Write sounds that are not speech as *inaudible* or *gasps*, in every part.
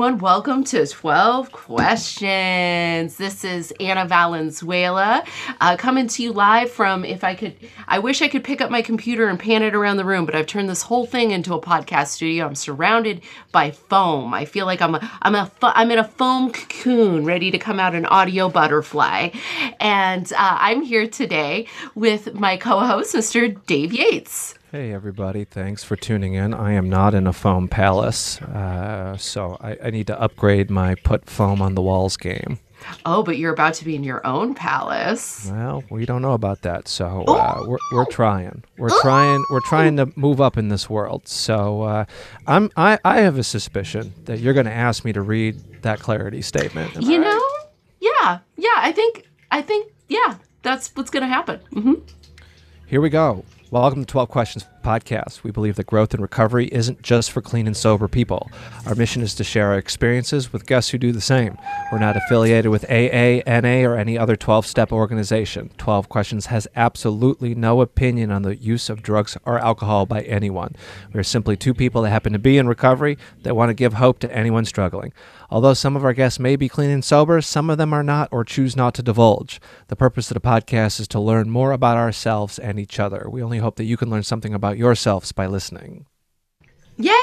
everyone, welcome to 12 Questions. This is Anna Valenzuela uh, coming to you live from, if I could, I wish I could pick up my computer and pan it around the room, but I've turned this whole thing into a podcast studio. I'm surrounded by foam. I feel like I'm a, I'm a, I'm in a foam cocoon ready to come out an audio butterfly. And uh, I'm here today with my co-host, Mr. Dave Yates. Hey, everybody. Thanks for tuning in. I am not in a foam palace, uh, so I, I, need to upgrade my put foam on the walls game. Oh, but you're about to be in your own palace. Well, we don't know about that, so uh, we're, we're trying. We're trying. We're trying to move up in this world. So uh, I'm. I, I have a suspicion that you're going to ask me to read that clarity statement. you know? Right? Yeah. Yeah. I think. I think. Yeah. That's what's going to happen. Mm-hmm. Here we go. Welcome to 12 Questions Podcast. We believe that growth and recovery isn't just for clean and sober people. Our mission is to share our experiences with guests who do the same. We're not affiliated with AA, NA, or any other 12 step organization. 12 Questions has absolutely no opinion on the use of drugs or alcohol by anyone. We are simply two people that happen to be in recovery that want to give hope to anyone struggling. Although some of our guests may be clean and sober, some of them are not or choose not to divulge. The purpose of the podcast is to learn more about ourselves and each other. We only hope that you can learn something about yourselves by listening. Yay!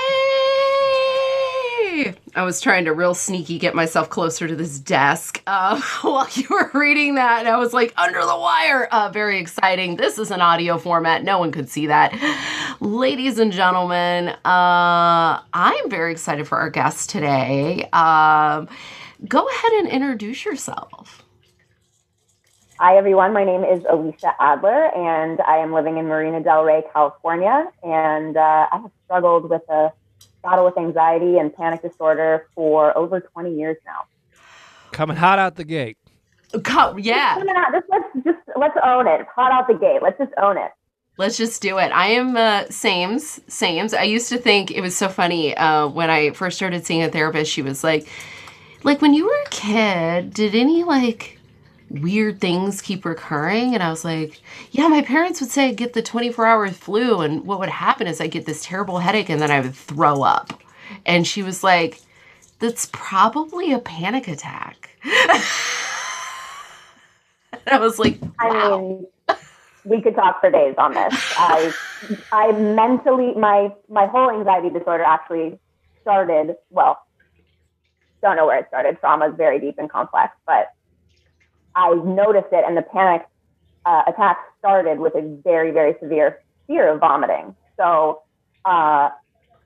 I was trying to real sneaky get myself closer to this desk uh, *laughs* while you were reading that, and I was like, under the wire. Uh, very exciting. This is an audio format. No one could see that. Ladies and gentlemen, uh, I'm very excited for our guest today. Um, go ahead and introduce yourself. Hi, everyone. My name is Alicia Adler, and I am living in Marina Del Rey, California. And uh, I have struggled with a battle with anxiety and panic disorder for over 20 years now. Coming hot out the gate. Come, yeah. Just, out, just, let's just let's own it. Hot out the gate. Let's just own it. Let's just do it. I am uh, Sames. Sames. I used to think it was so funny uh, when I first started seeing a therapist. She was like, like when you were a kid, did any like weird things keep recurring. And I was like, yeah, my parents would say get the 24 hour flu. And what would happen is I get this terrible headache and then I would throw up. And she was like, that's probably a panic attack. *laughs* I was like, wow. I mean, we could talk for days on this. I, I mentally, my, my whole anxiety disorder actually started, well, don't know where it started. Trauma is very deep and complex, but I noticed it, and the panic uh, attack started with a very, very severe fear of vomiting. So, uh,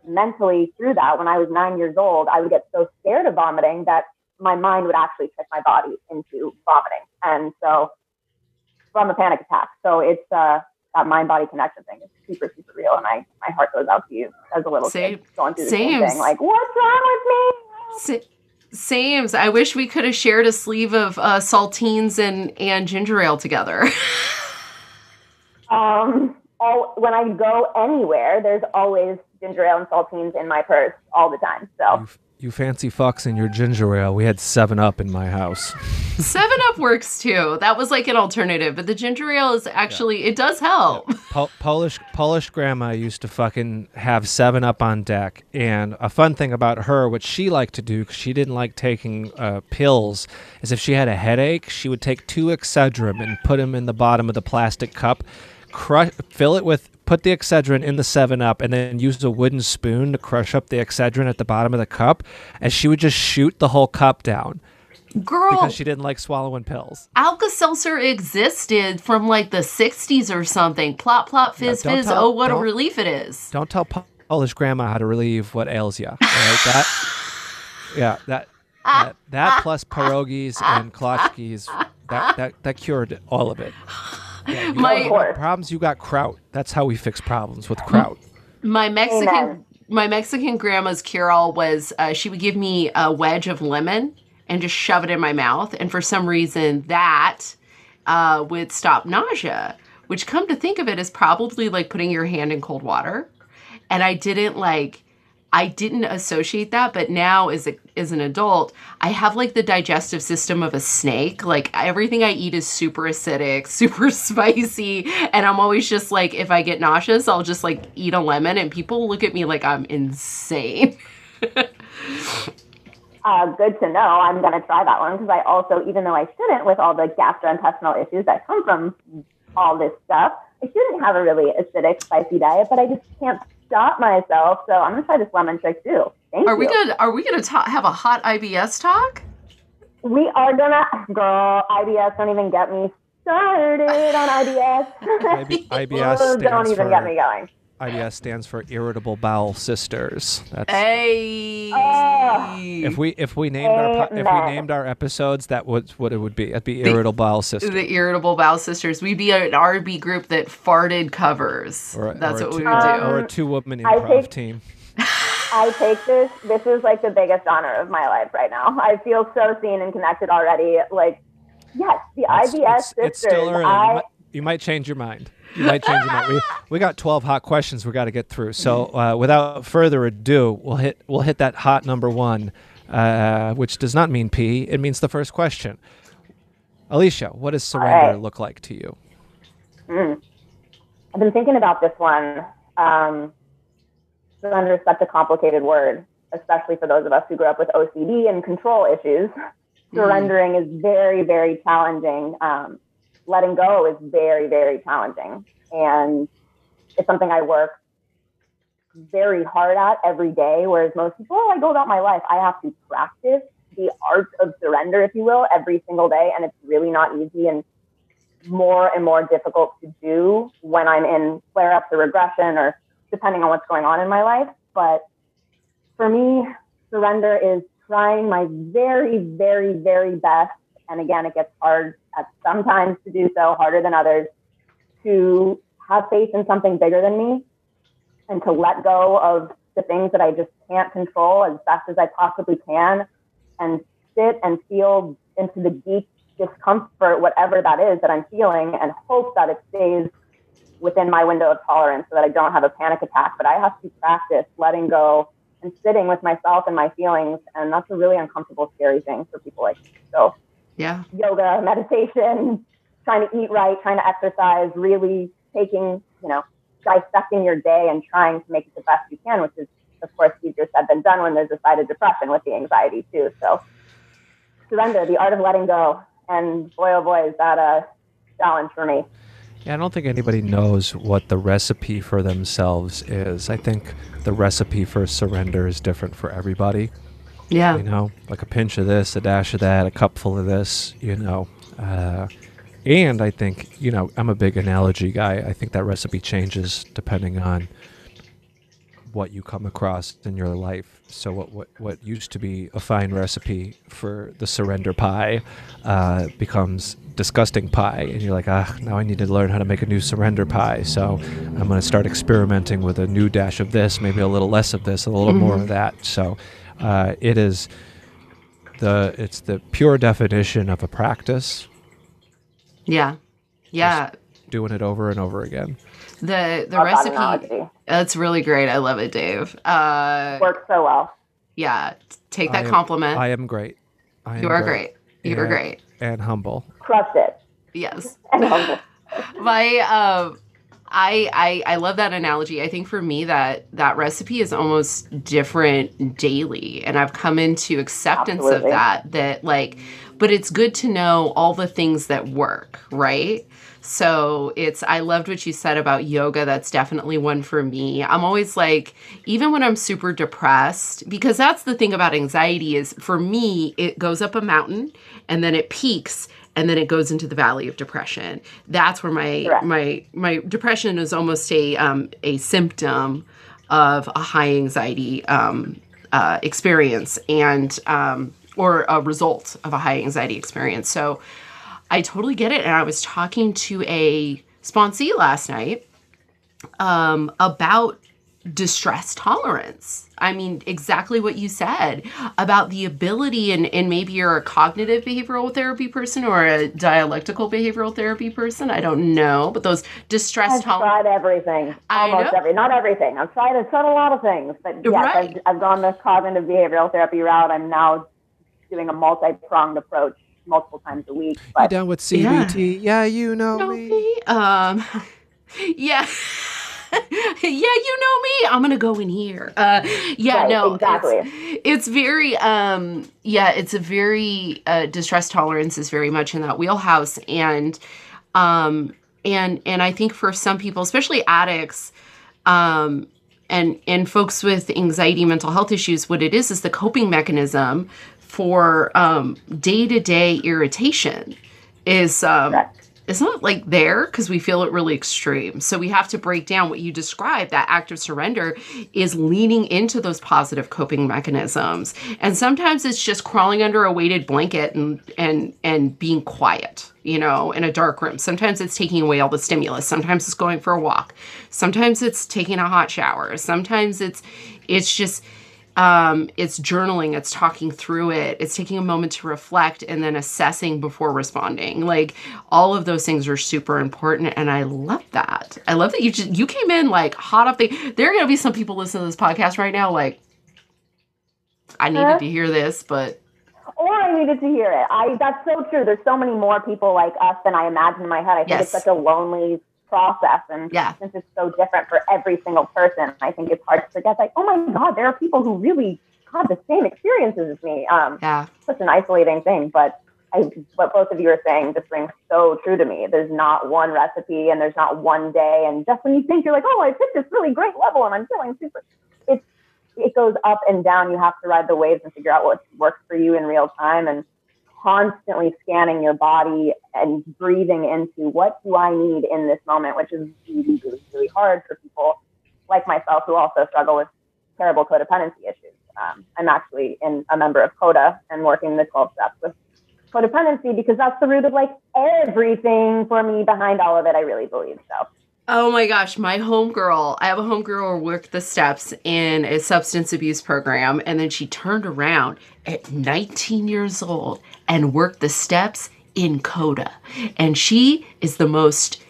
mentally, through that, when I was nine years old, I would get so scared of vomiting that my mind would actually trick my body into vomiting. And so, from a panic attack. So, it's uh, that mind body connection thing is super, super real. And I, my heart goes out to you as a little same, kid going through the same, thing. Like, what's wrong with me? Same. I wish we could have shared a sleeve of uh, saltines and and ginger ale together. *laughs* um, all, when I go anywhere, there's always ginger ale and saltines in my purse all the time. So you fancy fucks in your ginger ale. We had Seven Up in my house. *laughs* Seven Up works too. That was like an alternative, but the ginger ale is actually yeah. it does help. Yeah. Po- Polish Polish grandma used to fucking have Seven Up on deck, and a fun thing about her, what she liked to do, because she didn't like taking uh, pills, is if she had a headache, she would take two Excedrin and put them in the bottom of the plastic cup, crush, fill it with put the Excedrin in the 7 Up and then use a wooden spoon to crush up the Excedrin at the bottom of the cup. And she would just shoot the whole cup down. Girl. Because she didn't like swallowing pills. Alka Seltzer existed from like the 60s or something. Plop, plop, fizz, no, fizz. Tell, oh, what a relief it is. Don't tell Polish grandma how to relieve what ails you. Right? that, yeah, that, that, that plus pierogies and *laughs* klatschkis, that, that, that cured all of it. Yeah, my problems. You got kraut. That's how we fix problems with kraut. My Mexican, Amen. my Mexican grandma's cure-all was uh, she would give me a wedge of lemon and just shove it in my mouth, and for some reason that uh, would stop nausea. Which, come to think of it, is probably like putting your hand in cold water. And I didn't like I didn't associate that, but now as a, as an adult, I have like the digestive system of a snake. Like everything I eat is super acidic, *laughs* super spicy, and I'm always just like if I get nauseous, I'll just like eat a lemon and people look at me like I'm insane. *laughs* uh, good to know. I'm going to try that one because I also, even though I shouldn't, with all the gastrointestinal issues that come from all this stuff, I shouldn't have a really acidic, spicy diet, but I just can't stop myself. So I'm gonna try this lemon trick too. Thank are you. we gonna Are we gonna ta- have a hot IBS talk? We are gonna, girl. IBS. Don't even get me started on IBS. IBS *laughs* stands don't even for, get me going. IBS stands for irritable bowel sisters. That's Hey. If we if we named our po- if we named our episodes, that would what it would be. It'd be irritable bowel sisters. the irritable bowel sisters. We'd be an RB group that farted covers. Or a- That's or a what we two- would do. Or a two woman I improv think- team. *laughs* I take this. This is like the biggest honor of my life right now. I feel so seen and connected already. Like, yes, the It's, IBS it's, sisters. it's still early. You I, might, you might change your mind. You might change your mind. We, we got 12 hot questions we got to get through. So uh, without further ado, we'll hit we'll hit that hot number one, uh, which does not mean P. It means the first question. Alicia, what does surrender right. look like to you? I've been thinking about this one. Um, surrender is such a complicated word, especially for those of us who grew up with OCD and control issues. Surrendering is very, very challenging. Um, letting go is very, very challenging. And it's something I work very hard at every day, whereas most people, oh, I go about my life. I have to practice the art of surrender, if you will, every single day. And it's really not easy. And more and more difficult to do when I'm in flare ups or regression or depending on what's going on in my life. But for me, surrender is trying my very, very, very best. And again, it gets hard sometimes to do so, harder than others, to have faith in something bigger than me and to let go of the things that I just can't control as best as I possibly can and sit and feel into the deep discomfort, whatever that is that I'm feeling, and hope that it stays within my window of tolerance so that I don't have a panic attack. But I have to practice letting go and sitting with myself and my feelings. And that's a really uncomfortable, scary thing for people like me. So, Yeah. yoga, meditation, trying to eat right, trying to exercise, really taking, you know, dissecting your day and trying to make it the best you can, which is, of course, easier said than done when there's a side of depression with the anxiety, too. So, surrender, the art of letting go. And boy, oh boy, is that a challenge for me. Yeah, I don't think anybody knows what the recipe for themselves is. I think the recipe for surrender is different for everybody. Yeah. You know, like a pinch of this, a dash of that, a cupful of this, you know. Uh, and I think, you know, I'm a big analogy guy. I think that recipe changes depending on what you come across in your life. So what what, what used to be a fine recipe for the surrender pie uh, becomes disgusting pie, and you're like, ah, now I need to learn how to make a new surrender pie. So I'm going to start experimenting with a new dash of this, maybe a little less of this, a little more of that. So uh, it is the it's the pure definition of a practice, Yeah. Yeah. doing it over and over again. The the Love recipe that's really great. I love it, Dave. Uh Works so well. yeah, take I that am- compliment. I am great. I am you are great. You are great. and humble. Crushed it. Yes. *laughs* And humble. *laughs* my um I, I I love that analogy. I think for me that that recipe is almost different daily and I've come into acceptance of that that like but it's good to know all the things that work, right? So it's I loved what you said about yoga. That's definitely one for me. I'm always like even when I'm super depressed because that's the thing about anxiety is for me it goes up a mountain and then it peaks and then it goes into the valley of depression. That's where my Correct. my my depression is almost a um, a symptom of a high anxiety um, uh, experience and um, or a result of a high anxiety experience. So I totally get it. And I was talking to a sponsee last night um, about distress tolerance. I mean, exactly what you said about the ability, and, and maybe you're a cognitive behavioral therapy person or a dialectical behavioral therapy person. I don't know, but those distress tolerance. I've tried everything. Almost every, not everything. I've tried, I've tried a lot of things, but yes, right. I've, I've gone the cognitive behavioral therapy route. I'm now doing a multi pronged approach multiple times a week. But, you down with CBT? Yeah, yeah you know, know me. me. Um, *laughs* yeah. *laughs* yeah, you know me. I'm gonna go in here. Uh, yeah, right, no, exactly. It's, it's, very, um, yeah, it's a very uh, distress tolerance is very much in that wheelhouse, and, um, and and I think for some people, especially addicts, um, and and folks with anxiety, mental health issues, what it is is the coping mechanism for day to day irritation is um, it's not like there because we feel it really extreme. So we have to break down what you described. That act of surrender is leaning into those positive coping mechanisms, and sometimes it's just crawling under a weighted blanket and and and being quiet. You know, in a dark room. Sometimes it's taking away all the stimulus. Sometimes it's going for a walk. Sometimes it's taking a hot shower. Sometimes it's it's just um, it's journaling, it's talking through it, it's taking a moment to reflect and then assessing before responding. Like all of those things are super important, and I love that. I love that you just you came in like hot off the. There are gonna be some people listening to this podcast right now, like I needed huh? to hear this, but or I needed to hear it. I that's so true. There's so many more people like us than I imagined in my head. I think yes. it's such a lonely process. And yeah. since it's so different for every single person, I think it's hard to forget, like, oh my God, there are people who really have the same experiences as me. Um, yeah. Such an isolating thing. But I, what both of you are saying just rings so true to me. There's not one recipe and there's not one day. And just when you think you're like, oh, I've hit this really great level and I'm feeling super, it's, it goes up and down. You have to ride the waves and figure out what works for you in real time. And constantly scanning your body and breathing into what do I need in this moment, which is really, really, really hard for people like myself who also struggle with terrible codependency issues. Um, I'm actually in a member of CODA and working the 12 steps with codependency because that's the root of like everything for me behind all of it. I really believe so. Oh my gosh, my homegirl. I have a homegirl who worked the steps in a substance abuse program, and then she turned around at 19 years old and worked the steps in CODA. And she is the most,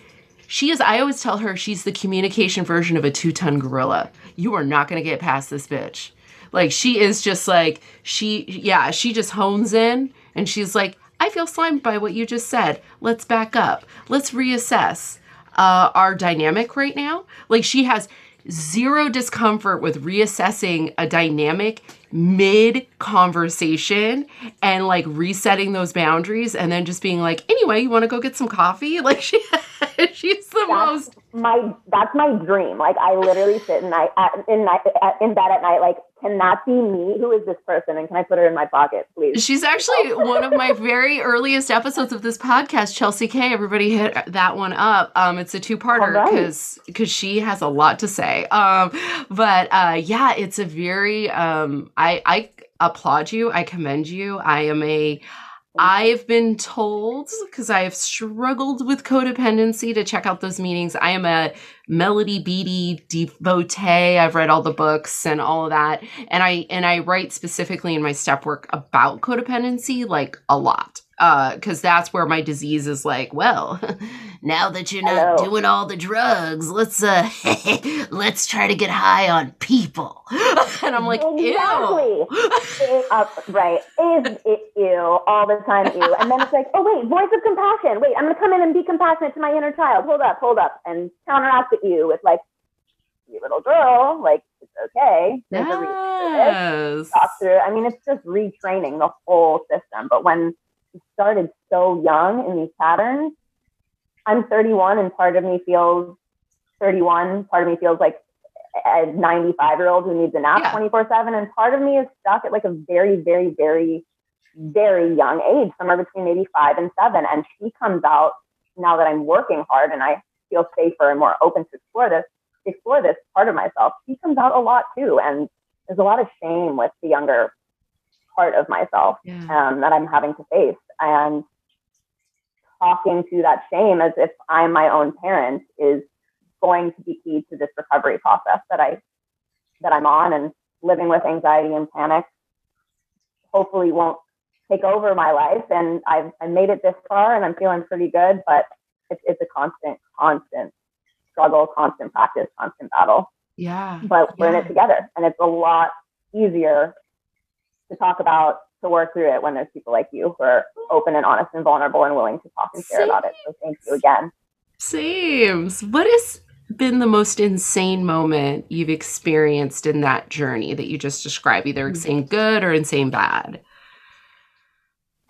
she is, I always tell her she's the communication version of a two ton gorilla. You are not going to get past this bitch. Like, she is just like, she, yeah, she just hones in and she's like, I feel slimed by what you just said. Let's back up. Let's reassess uh, our dynamic right now. Like she has zero discomfort with reassessing a dynamic mid conversation and like resetting those boundaries and then just being like anyway you want to go get some coffee *laughs* like she she's the most my that's my dream like i literally sit and i at, in night in bed at night like can that be me? Who is this person? And can I put her in my pocket, please? She's actually one of my very earliest episodes of this podcast, Chelsea K. Everybody hit that one up. Um, it's a two-parter because right. because she has a lot to say. Um, but uh, yeah, it's a very um, I I applaud you. I commend you. I am a I've been told because I have struggled with codependency to check out those meetings. I am a Melody Beattie devotee. I've read all the books and all of that, and I and I write specifically in my step work about codependency like a lot because uh, that's where my disease is like, well, *laughs* now that you're not Hello. doing all the drugs, let's uh, *laughs* let's try to get high on people. *laughs* and I'm like, exactly. ew. uh, right? Is it ew all the time? Ew. And then it's like, oh wait, voice of compassion. Wait, I'm gonna come in and be compassionate to my inner child. Hold up, hold up, and counteract at you with like, you little girl, like it's okay. There's yes. a reason Talk through. I mean, it's just retraining the whole system. But when started so young in these patterns. I'm 31 and part of me feels 31. Part of me feels like a 95 year old who needs a nap 24 yeah. 7. And part of me is stuck at like a very, very, very, very young age, somewhere between maybe five and seven. And she comes out now that I'm working hard and I feel safer and more open to explore this, explore this part of myself. She comes out a lot too. And there's a lot of shame with the younger part of myself yeah. um, that I'm having to face. And talking to that shame as if I'm my own parent is going to be key to this recovery process that I that I'm on and living with anxiety and panic hopefully won't take over my life. And I've I made it this far and I'm feeling pretty good, but it's, it's a constant, constant struggle, constant practice, constant battle. Yeah. But we're in it together. And it's a lot easier to talk about, to work through it when there's people like you who are open and honest and vulnerable and willing to talk and share about it. So thank you again. Sames. What has been the most insane moment you've experienced in that journey that you just described, either Mm-hmm. insane good or insane bad?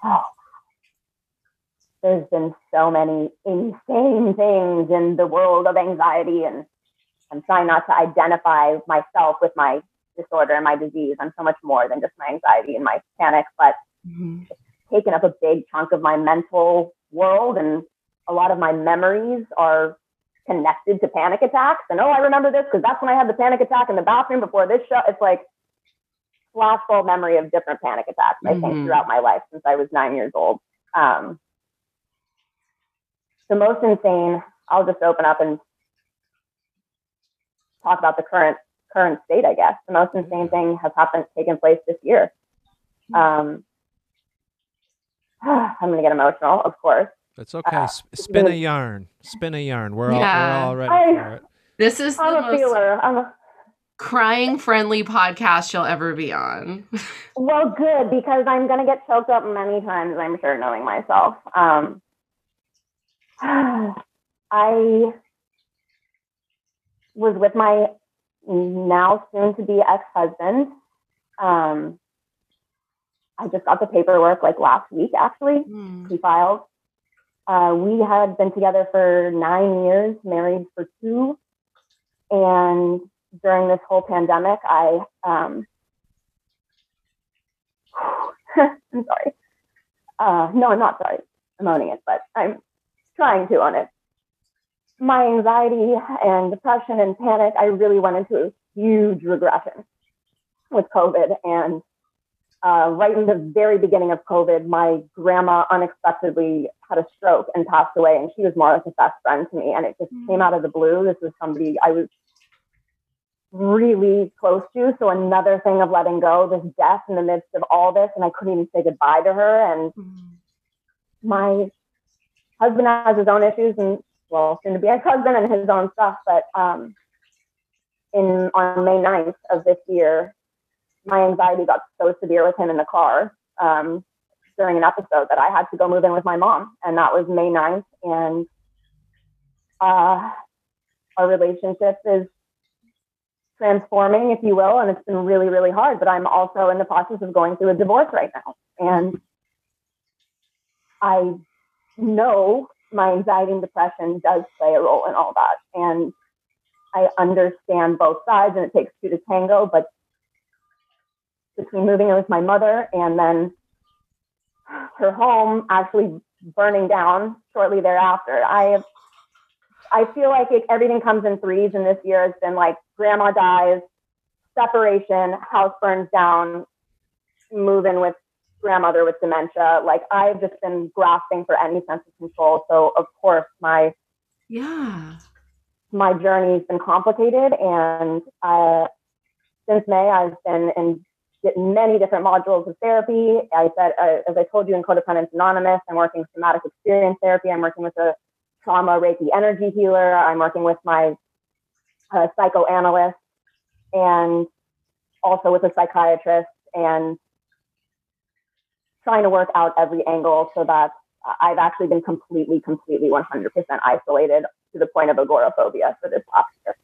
Oh, there's been so many insane things in the world of anxiety and I'm trying not to identify myself with my disorder and my disease. I'm so much more than just my anxiety and my panic, but Mhm. taken up a big chunk of my mental world and a lot of my memories are connected to panic attacks. And oh, I remember this because that's when I had the panic attack in the bathroom before this show. It's like flashbulb memory of different panic attacks, I think, Mhm. throughout my life since I was nine years old. Um, the most insane, I'll just open up and talk about the current current state, I guess. The most insane thing has happened taken place this year. Um, *sighs* I'm gonna get emotional, of course. It's okay. Uh, spin a *laughs* yarn. Spin a yarn. We're all Yeah. we're all ready I- for it. This is the I'm a most feeler. I'm a, crying friendly podcast you'll ever be on. *laughs* well, good because I'm gonna get choked up many times. I'm sure, knowing myself. Um, *sighs* I was with my now soon to be ex husband. Um, I just got the paperwork like last week, actually. Hmm. he filed. Uh, we had been together for nine years, married for two. And during this whole pandemic, I, um, *laughs* I'm sorry. Uh, no, I'm not sorry. I'm owning it, but I'm trying to own it. My anxiety and depression and panic, I really went into a huge regression with COVID. And uh, right in the very beginning of COVID, my grandma unexpectedly had a stroke and passed away, and she was more like a best friend to me. And it just Mm. came out of the blue. This was somebody I was really close to. So another thing of letting go, this death in the midst of all this, and I couldn't even say goodbye to her. And Hmm. my husband has his own issues, and well, soon to be ex-husband and his own stuff. But um, in on May 9th of this year, my anxiety got so severe with him in the car um, during an episode that I had to go move in with my mom. And that was May 9th. And uh, our relationship is transforming, if you will. And it's been really, really hard. But I'm also in the process of going through a divorce right now. And I know my anxiety and depression does play a role in all that. And I understand both sides, and it takes two to tango. But between moving in with my mother and then her home actually burning down shortly thereafter, I I feel like it, everything comes in threes, and this year has been like grandma dies, separation, house burns down, move in with grandmother with dementia. Like I've just been grasping for any sense of control. So of course my Yeah. my journey's been complicated, and uh, since May I've been in many different modules of therapy. I said, uh, as I told you in Codependents Anonymous, I'm working somatic experience therapy. I'm working with a trauma Reiki energy healer. I'm working with my uh, psychoanalyst and also with a psychiatrist and trying to work out every angle so that I've actually been completely, completely 100% isolated to the point of agoraphobia for this past year.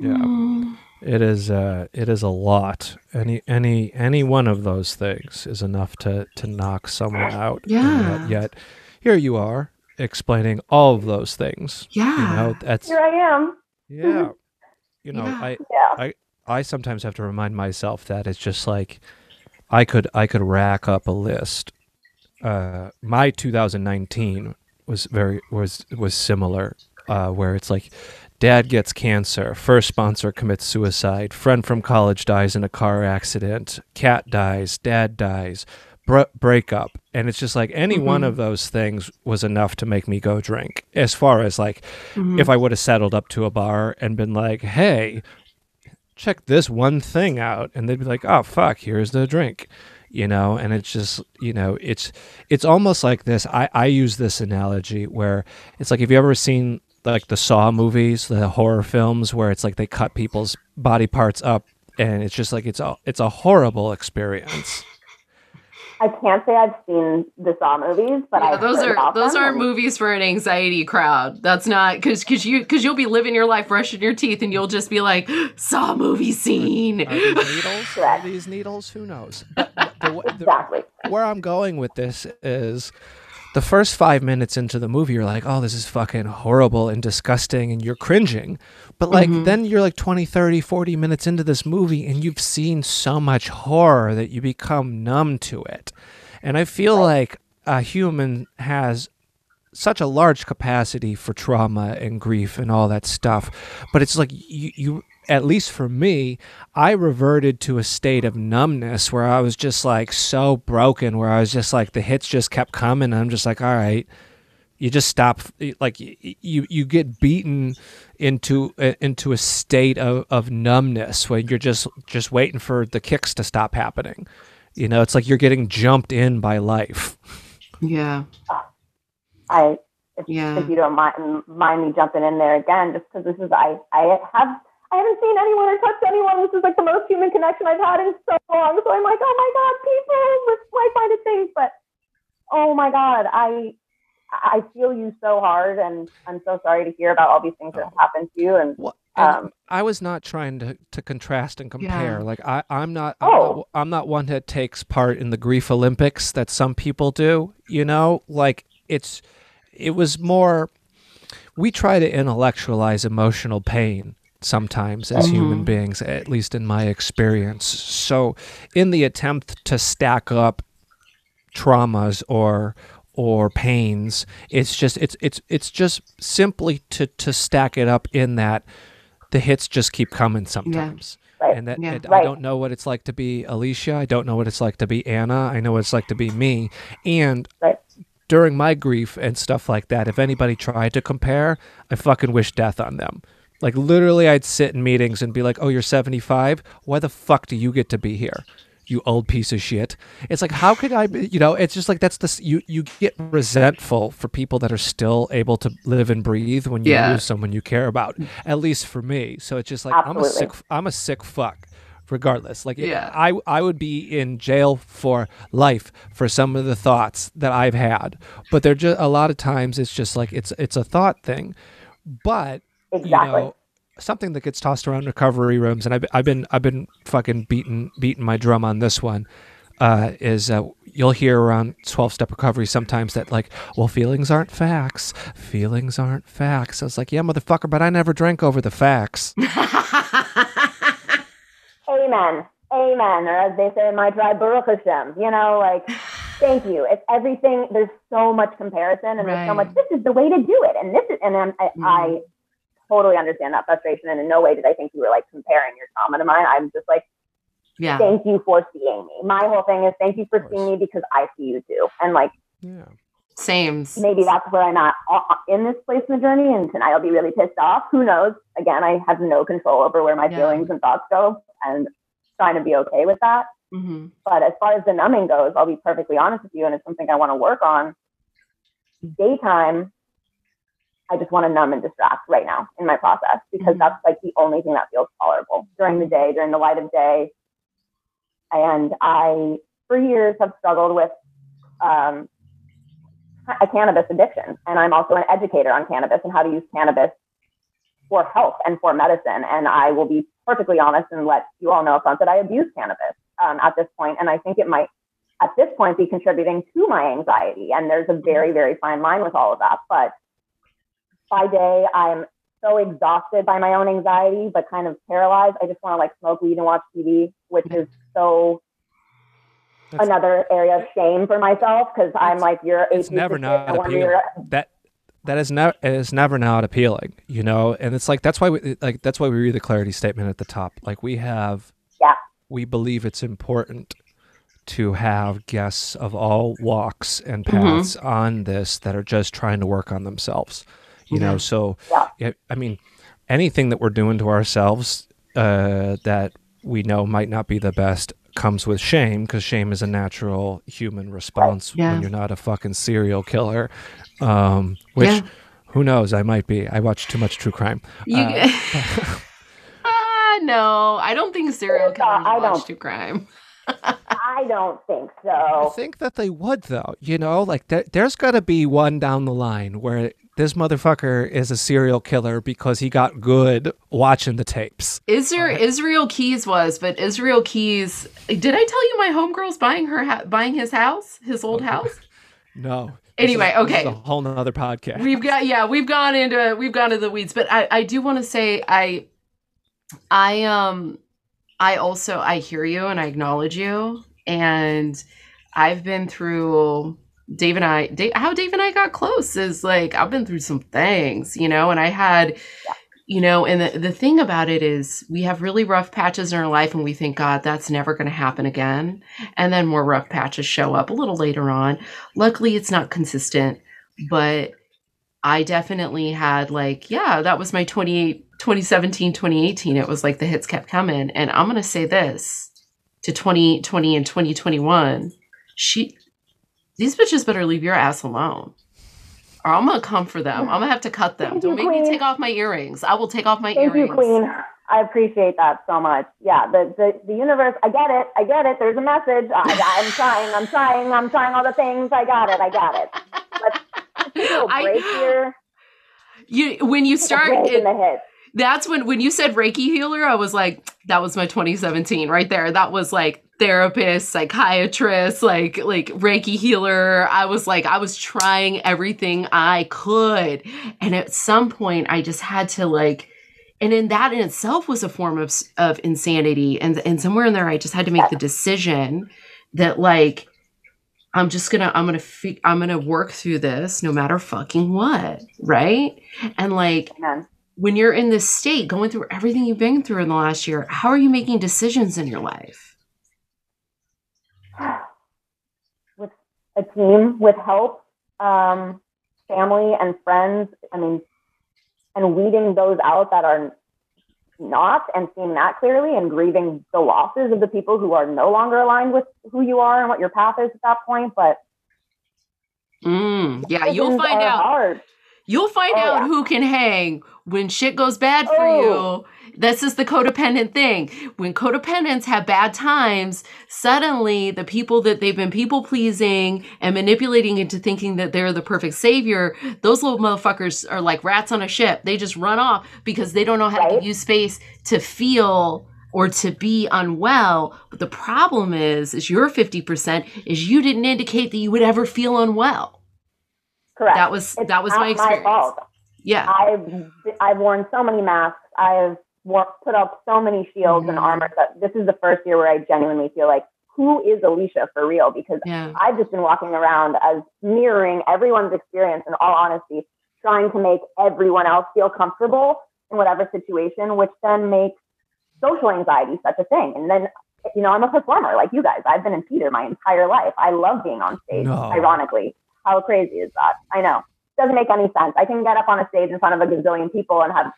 Yeah. Mm. It is uh it is a lot. Any any any one of those things is enough to to knock someone out. And Yeah. yet, yet here you are explaining all of those things. Yeah. You know, that's Here I am. yeah. *laughs* You know, Yeah. I Yeah. I sometimes have to remind myself that it's just like I could I could rack up a list. Uh, my 2019 was very was was similar, uh, where it's like, dad gets cancer, first sponsor commits suicide, friend from college dies in a car accident, cat dies, dad dies, br- breakup, and it's just like any one Mhm. of those things was enough to make me go drink. As far as like Mhm. if I would have settled up to a bar and been like, "Hey, check this one thing out and they'd be like oh fuck here's the drink you know? And it's just you know it's it's almost like this i i use this analogy where it's like have you ever seen like the saw movies the horror films where it's like they cut people's body parts up and it's just like it's a it's a horrible experience I can't say I've seen the Saw movies, but Yeah, I've those heard are about those them, aren't movies for an anxiety crowd. That's not because because you because you'll be living your life brushing your teeth and you'll just be like *gasps* saw movie scene. are these *laughs* needles are these needles who knows *laughs* But the, the, the, Exactly. where I'm going with this is the first five minutes into the movie, you're like, oh, this is fucking horrible and disgusting, and you're cringing. But like, mm-hmm. then you're like 20, 30, 40 minutes into this movie, and you've seen so much horror that you become numb to it. And I feel like a human has such a large capacity for trauma and grief and all that stuff. But it's like you, you at least for me, I reverted to a state of numbness where I was just like so broken, where I was just like the hits just kept coming. And I'm just like, all right, you just stop. Like you, you get beaten into uh, into a state of, of numbness where you're just just waiting for the kicks to stop happening. You know, it's like you're getting jumped in by life. Yeah, I if, Yeah. if you don't mind, mind me jumping in there again, just because this is I I have I haven't seen anyone or touched anyone. This is like the most human connection I've had in so long. So I'm like, oh my god, people with like-minded things. But oh my god, I I feel you so hard, and I'm so sorry to hear about all these things that have happened to you. And Well, and Um, I was not trying to, to contrast and compare. Yeah. Like I, I'm not. I'm, Oh. not I'm not one that takes part in the grief Olympics that some people do. You know, like it's. It was more. We try to intellectualize emotional pain sometimes as human beings, at least in my experience. So, in the attempt to stack up traumas or or pains. It's just it's it's it's just simply to to stack it up in that the hits just keep coming sometimes. Right. and that Yeah. and I don't know what it's like to be Alicia. I don't know what it's like to be Anna. I know what it's like to be me. And Right. during my grief and stuff like that if anybody tried to compare I fucking wish death on them. Like literally I'd sit in meetings and be like oh you're 75 why the fuck do you get to be here you old piece of shit. It's like how could I be, you know, it's just like that's the s- you you get resentful for people that are still able to live and breathe when you Yeah. lose someone you care about. At least for me. So it's just like I'm a sick I'm a sick fuck regardless. Like Yeah. I I would be in jail for life for some of the thoughts that I've had. But they're just a lot of times it's just like it's it's a thought thing. But Exactly. you know something that gets tossed around recovery rooms and I've, I've been i've been fucking beating beating my drum on this one uh, is uh, you'll hear around 12 step recovery sometimes that like well feelings aren't facts feelings aren't facts i was like yeah motherfucker but i never drank over the facts *laughs* amen, amen, or as they say in my tribe, Baruch Hashem. You know, like thank you. It's everything. There's so much comparison, and there's so much. This is the way to do it, and this is, and then I, Mhm. I totally understand that frustration, and in no way did I think you were like comparing your trauma to mine. I'm just like, yeah, thank you for seeing me. My whole thing is thank you for seeing me because I see you too, and like yeah same. maybe that's where I'm at uh, in this place in the journey, and tonight I'll be really pissed off. Who knows? Again, I have no control over where my Yeah. feelings and thoughts go, and trying to be okay with that. hmm But as far as the numbing goes, I'll be perfectly honest with you, and it's something I want to work on. Daytime, I just want to numb and distract right now in my process because Mhm. that's like the only thing that feels tolerable during the day, during the light of day. And I, for years, have struggled with um, a cannabis addiction, and I'm also an educator on cannabis and how to use cannabis for health and for medicine. And I will be perfectly honest and let you all know upfront that I abuse cannabis um, at this point, and I think it might, at this point, be contributing to my anxiety. And there's a very, very fine line with all of that. But by day, I'm so exhausted by my own anxiety, but kind of paralyzed. I just want to like smoke weed and watch TV, which is so That's- another area of shame for myself because I'm like, you're it's never not appealing. that that is never is never not appealing you know and it's like that's why we like that's why we read the clarity statement at the top like we have Yeah. we believe it's important to have guests of all walks and Mhm. paths on this that are just trying to work on themselves you know so Yeah. i mean anything that we're doing to ourselves uh, that we know might not be the best comes with shame because shame is a natural human response Yeah. when you're not a fucking serial killer. Um, which Yeah. who knows? I might be. I watch too much true crime. You, Uh, *laughs* ah, no, I don't think serial killers I watch don't- true crime. *laughs* I don't think so. I think that they would, though. You know, like there, there's got to be one down the line where this motherfucker is a serial killer because he got good watching the tapes. Israel Israel Keyes was, but Israel Keyes. Did I tell you my homegirl's buying her buying his house, his old house? No. This Anyway, is- this is okay. a whole nother podcast. We've got yeah, we've gone into we've gone into the weeds, but I I do want to say I I um I also I hear you and I acknowledge you and I've been through Dave and I Dave, how Dave and I got close is like I've been through some things, you know, and I had you know, and the, the thing about it is we have really rough patches in our life and we think, God, that's never going to happen again. And then more rough patches show up a little later on. Luckily, it's not consistent, but I definitely had like, yeah, that was my 28, 2017, 2018. It was like the hits kept coming. And I'm going to say this to 2020 and 2021. She, these bitches better leave your ass alone. Or I'm gonna come for them. I'm gonna have to cut them. Thank Don't you, make me take off my earrings. I will take off my Thank earrings. you, Queen. I appreciate that so much. Yeah, the, the, the universe, I get it. I get it. There's a message. I, I'm trying. I'm trying. I'm trying all the things. I got it. I got it. Let's take a little I- break here. You when you start in the hit. That's when when you said Reiki healer, I was like, that was my 2017 right there. That was like therapist, psychiatrist, like like Reiki healer. I was like, I was trying everything I could, and at some point, I just had to like. And in that in itself was a form of of insanity, and and somewhere in there, I just had to make the decision that like I'm just gonna I'm gonna I'm gonna work through this no matter fucking what, right? And like Man. When you're in this state, going through everything you've been through in the last year, how are you making decisions in your life? with a team, with help, um, family and friends. I mean, and weeding those out that are not and seeing that clearly and grieving the losses of the people who are no longer aligned with who you are and what your path is at that point. But Mm, yeah, you'll find out. Hard. You'll find Oh, out yeah. who can hang when shit goes bad for Oh. you. This is the codependent thing. When codependents have bad times, suddenly the people that they've been people pleasing and manipulating into thinking that they're the perfect savior, those little motherfuckers are like rats on a ship. They just run off because they don't know how to Right. give you space to feel or to be unwell. But the problem is, is your 50% is you didn't indicate that you would ever feel unwell. Correct. That was It's that was my experience. fault. Yeah. I've I've worn so many masks. I've wor- put up so many shields and Mhm. armor. That this is the first year where I genuinely feel like, who is Alicia for real? Because Yeah. I've just been walking around as mirroring everyone's experience. In all honesty, trying to make everyone else feel comfortable in whatever situation, which then makes social anxiety such a thing. And then, you know, I'm a performer like you guys. I've been in theater my entire life. I love being on stage. No. Ironically, how crazy is that? I know doesn't make any sense. I can get up on a stage in front of a gazillion people and have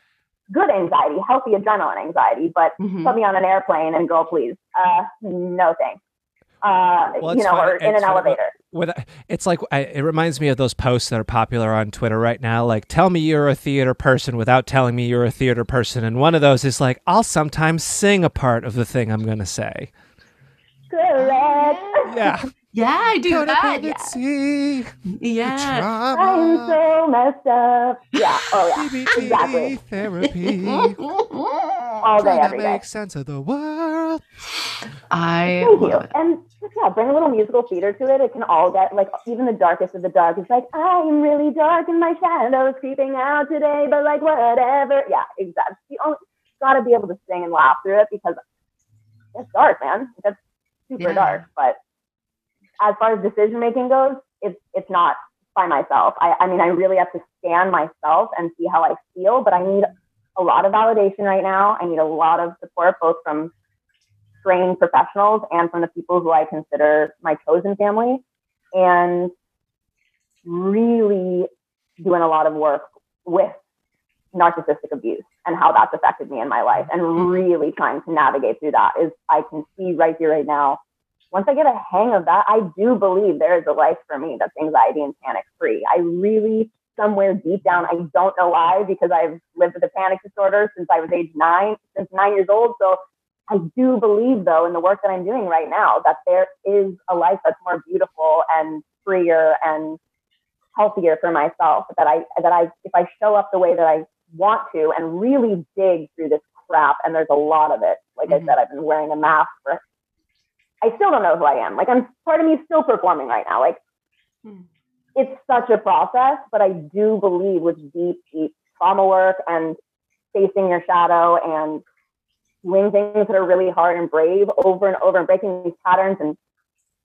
good anxiety, healthy adrenaline anxiety, but Mhm. put me on an airplane and girl, please. Uh, no thanks. Uh, Well, you know, funny- or in it's an funny- elevator. I- it's like I, it reminds me of those posts that are popular on Twitter right now. Like, tell me you're a theater person without telling me you're a theater person. And one of those is like, I'll sometimes sing a part of the thing I'm going to say. Correct. Yeah, *laughs* Yeah, I do that. Yeah. Codependency, Yeah. I'm so messed up. Yeah. Oh yeah. CBT Exactly. therapy. *laughs* All day, Trying to every day. make sense of the world. I Thank you. And yeah, bring a little musical theater to it. It can all get like even the darkest of the dark. It's like I'm really dark and my shadow's creeping out today, but like whatever. Yeah, exactly. You only got to be able to sing and laugh through it because it's dark, man. That's super Yeah. dark. But as far as decision making goes, it's it's not by myself. I, I mean, I really have to scan myself and see how I feel. But I need a lot of validation right now. I need a lot of support, both from trained professionals and from the people who I consider my chosen family, and really doing a lot of work with narcissistic abuse and how that's affected me in my life and really trying to navigate through that is I can see right here, right now. Once I get a hang of that, I do believe there is a life for me that's anxiety and panic free. I really, somewhere deep down, I don't know why, because I've lived with a panic disorder since I was age nine, since nine years old. So I do believe, though, in the work that I'm doing right now, that there is a life that's more beautiful and freer and healthier for myself. That I that I if I show up the way that I want to and really dig through this crap, and there's a lot of it. Like mm-hmm. I said, I've been wearing a mask for. I still don't know who I am. Like I'm part of me still performing right now. Like mm. it's such a process, but I do believe with deep, deep trauma work and facing your shadow and doing things that are really hard and brave over and over and breaking these patterns and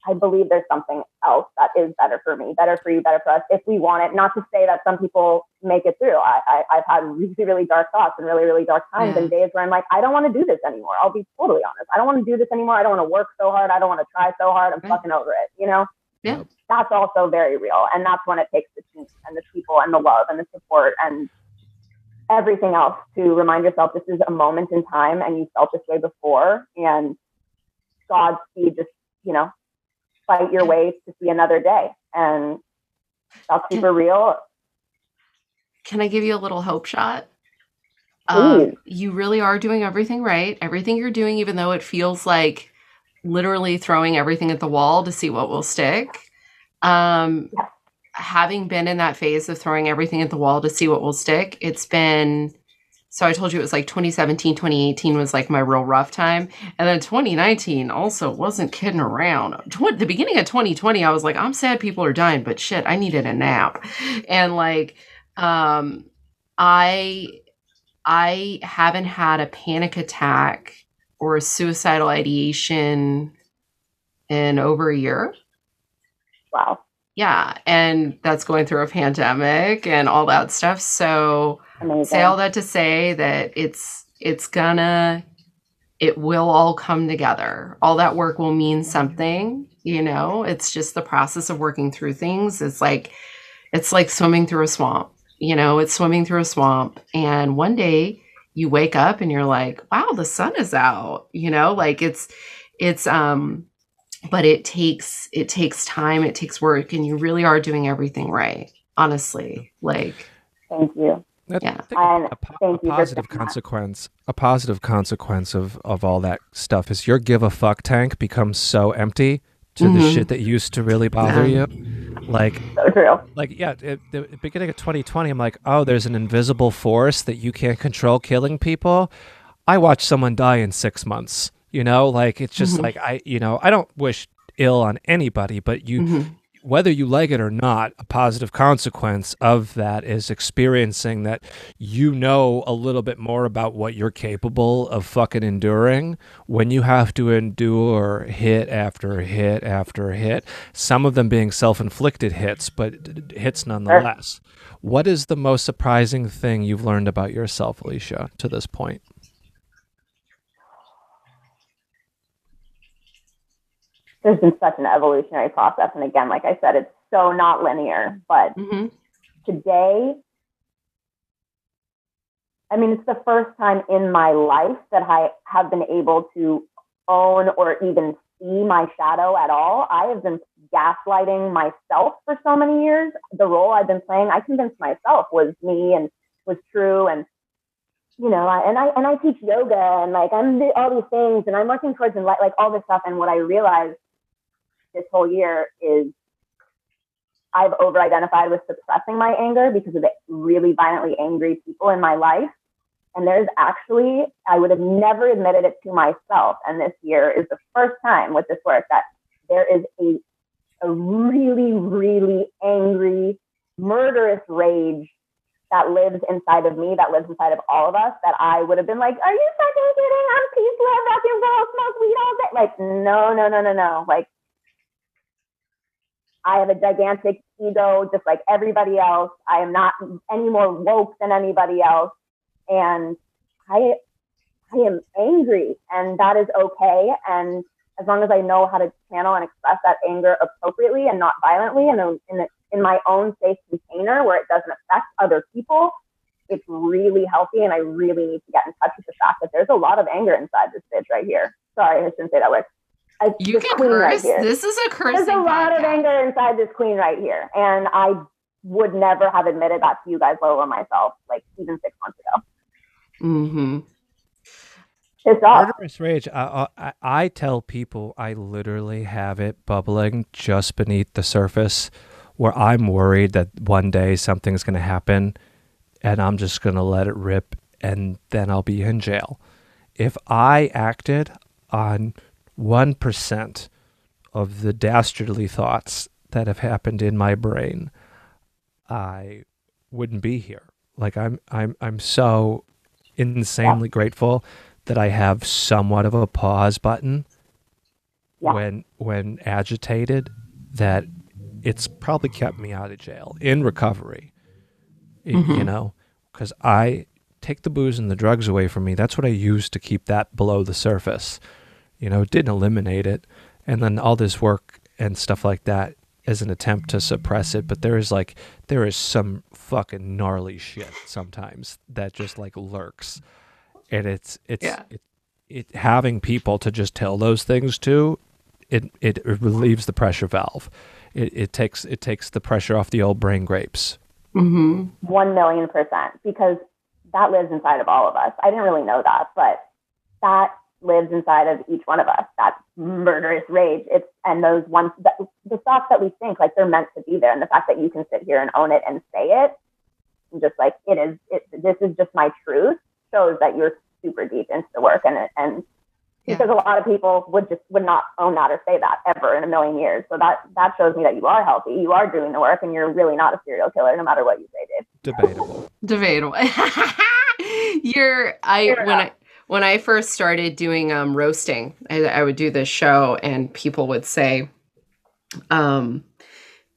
I believe there's something else that is better for me, better for you, better for us if we want it. Not to say that some people make it through. I, I, have had really, really dark thoughts and really, really dark times yeah. and days where I'm like, I don't want to do this anymore. I'll be totally honest. I don't want to do this anymore. I don't want to work so hard. I don't want to try so hard. I'm right. fucking over it, you know? Yeah. That's also very real. And that's when it takes the team and the people and the love and the support and everything else to remind yourself this is a moment in time and you felt this way before and Godspeed just, you know, fight your way to see another day. And that's super real. Can I give you a little hope shot? Um, you really are doing everything right. Everything you're doing, even though it feels like literally throwing everything at the wall to see what will stick. Um, yeah. Having been in that phase of throwing everything at the wall to see what will stick, it's been so I told you it was like 2017, 2018 was like my real rough time. And then 2019 also wasn't kidding around. Tw- the beginning of 2020, I was like, I'm sad people are dying, but shit, I needed a nap. And like, um, I, I haven't had a panic attack or a suicidal ideation in over a year. Wow. Yeah. And that's going through a pandemic and all that stuff. So, Amazing. Say all that to say that it's it's gonna it will all come together. All that work will mean something, you know. It's just the process of working through things. It's like it's like swimming through a swamp. You know, it's swimming through a swamp and one day you wake up and you're like, "Wow, the sun is out." You know, like it's it's um but it takes it takes time, it takes work and you really are doing everything right. Honestly. Like Thank you yeah. And a, a, a positive consequence, a positive consequence of, of all that stuff is your give a fuck tank becomes so empty to mm-hmm. the shit that used to really bother yeah. you. Like, so. Like, yeah, at the beginning of 2020, I'm like, oh, there's an invisible force that you can't control killing people. I watched someone die in six months. You know, like it's just mm-hmm. like I, you know, I don't wish ill on anybody, but you mm-hmm whether you like it or not, a positive consequence of that is experiencing that you know a little bit more about what you're capable of fucking enduring when you have to endure hit after hit after hit, some of them being self inflicted hits, but hits nonetheless. What is the most surprising thing you've learned about yourself, Alicia, to this point? There's been such an evolutionary process. And again, like I said, it's so not linear. But mm-hmm. today, I mean, it's the first time in my life that I have been able to own or even see my shadow at all. I have been gaslighting myself for so many years. The role I've been playing, I convinced myself was me and was true. And you know, and I and I teach yoga and like I'm all these things and I'm working towards like, like all this stuff. And what I realized this whole year is I've over identified with suppressing my anger because of the really violently angry people in my life. And there's actually, I would have never admitted it to myself. And this year is the first time with this work that there is a, a really, really angry, murderous rage that lives inside of me, that lives inside of all of us, that I would have been like, Are you fucking kidding? I'm peace, love, rock and roll, smoke weed all day. Like, no, no, no, no, no. Like, I have a gigantic ego, just like everybody else. I am not any more woke than anybody else. And I, I am angry, and that is okay. And as long as I know how to channel and express that anger appropriately and not violently, and in, in, my own safe container where it doesn't affect other people, it's really healthy, and I really need to get in touch with the fact that there's a lot of anger inside this bitch right here. Sorry, I shouldn't say that word. Uh, You can queen right curse. here. this is a cursing. There's a lot of anger inside this queen right here, and I would never have admitted that to you guys, let alone myself, like even six months ago. Mm-hmm. It's off. Murderous rage. I, I I tell people I literally have it bubbling just beneath the surface, where I'm worried that one day something's going to happen, and I'm just going to let it rip, and then I'll be in jail. If I acted on one percent of the dastardly thoughts that have happened in my brain, I wouldn't be here. Like I'm I'm I'm so insanely grateful that I have somewhat of a pause button Yeah. when when agitated that it's probably kept me out of jail in recovery. Y- You mm-hmm. know, cuz I take the booze and the drugs away from me. That's what I use to keep that below the surface. You know, didn't eliminate it. And then all this work and stuff like that is an attempt to suppress it, but there is like there is some fucking gnarly shit sometimes that just like lurks. And it's it's Yeah. it, it having people to just tell those things to it it relieves the pressure valve. It it takes it takes the pressure off the old brain grapes. Mm-hmm. One million percent, because that lives inside of all of us. I didn't really know that, but that lives inside of each one of us. That murderous rage. It's and those ones, that, the thoughts that we think like they're meant to be there, and the fact that you can sit here and own it and say it, and just like it is. It, this is just my truth. Shows that you're super deep into the work, and and Yeah. because a lot of people would just would not own that or say that ever in a million years. So that that shows me that you are healthy, you are doing the work, and you're really not a serial killer, no matter what you say, Dave. Debatable. Debatable. *laughs* You're I Fair when I enough. When I first started doing um roasting, I, I would do this show and people would say, um,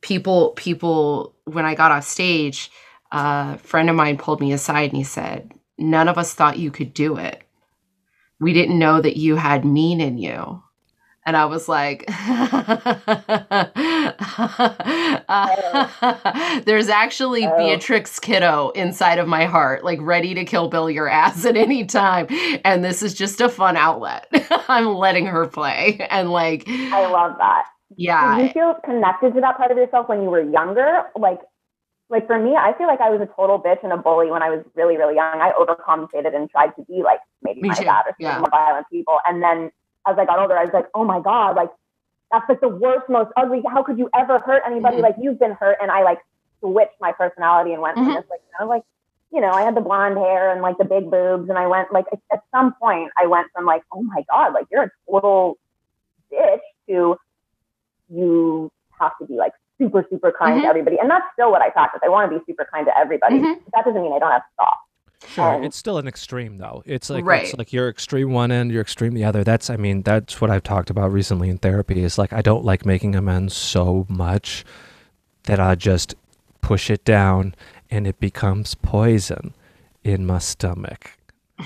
people people when I got off stage, a friend of mine pulled me aside and he said, None of us thought you could do it. We didn't know that you had mean in you. And I was like, *laughs* there's actually Oh. Beatrix Kiddo inside of my heart, like ready to kill Bill your ass at any time. And this is just a fun outlet. *laughs* I'm letting her play. And like, I love that. Yeah. Did you feel connected to that part of yourself when you were younger? Like, like for me, I feel like I was a total bitch and a bully when I was really, really young. I overcompensated and tried to be like maybe Me my too, dad or some yeah. more violent people. And then as I got older, I was like, oh my god, like that's like the worst, most ugly. How could you ever hurt anybody? Mhm. Like you've been hurt, and I like switched my personality and went Mhm. from this like, you know, like you know, I had the blonde hair and like the big boobs, and I went like at some point, I went from like, oh my god, like you're a total bitch to you have to be like super, super kind Mhm. to everybody. And that's still what I practice. I want to be super kind to everybody. Mhm. But that doesn't mean I don't have stop. Sure, Um, it's still an extreme though. It's like Right. it's like you're extreme one end, you're extreme the other. That's I mean that's what I've talked about recently in therapy. Is like I don't like making amends so much that I just push it down and it becomes poison in my stomach. *sighs*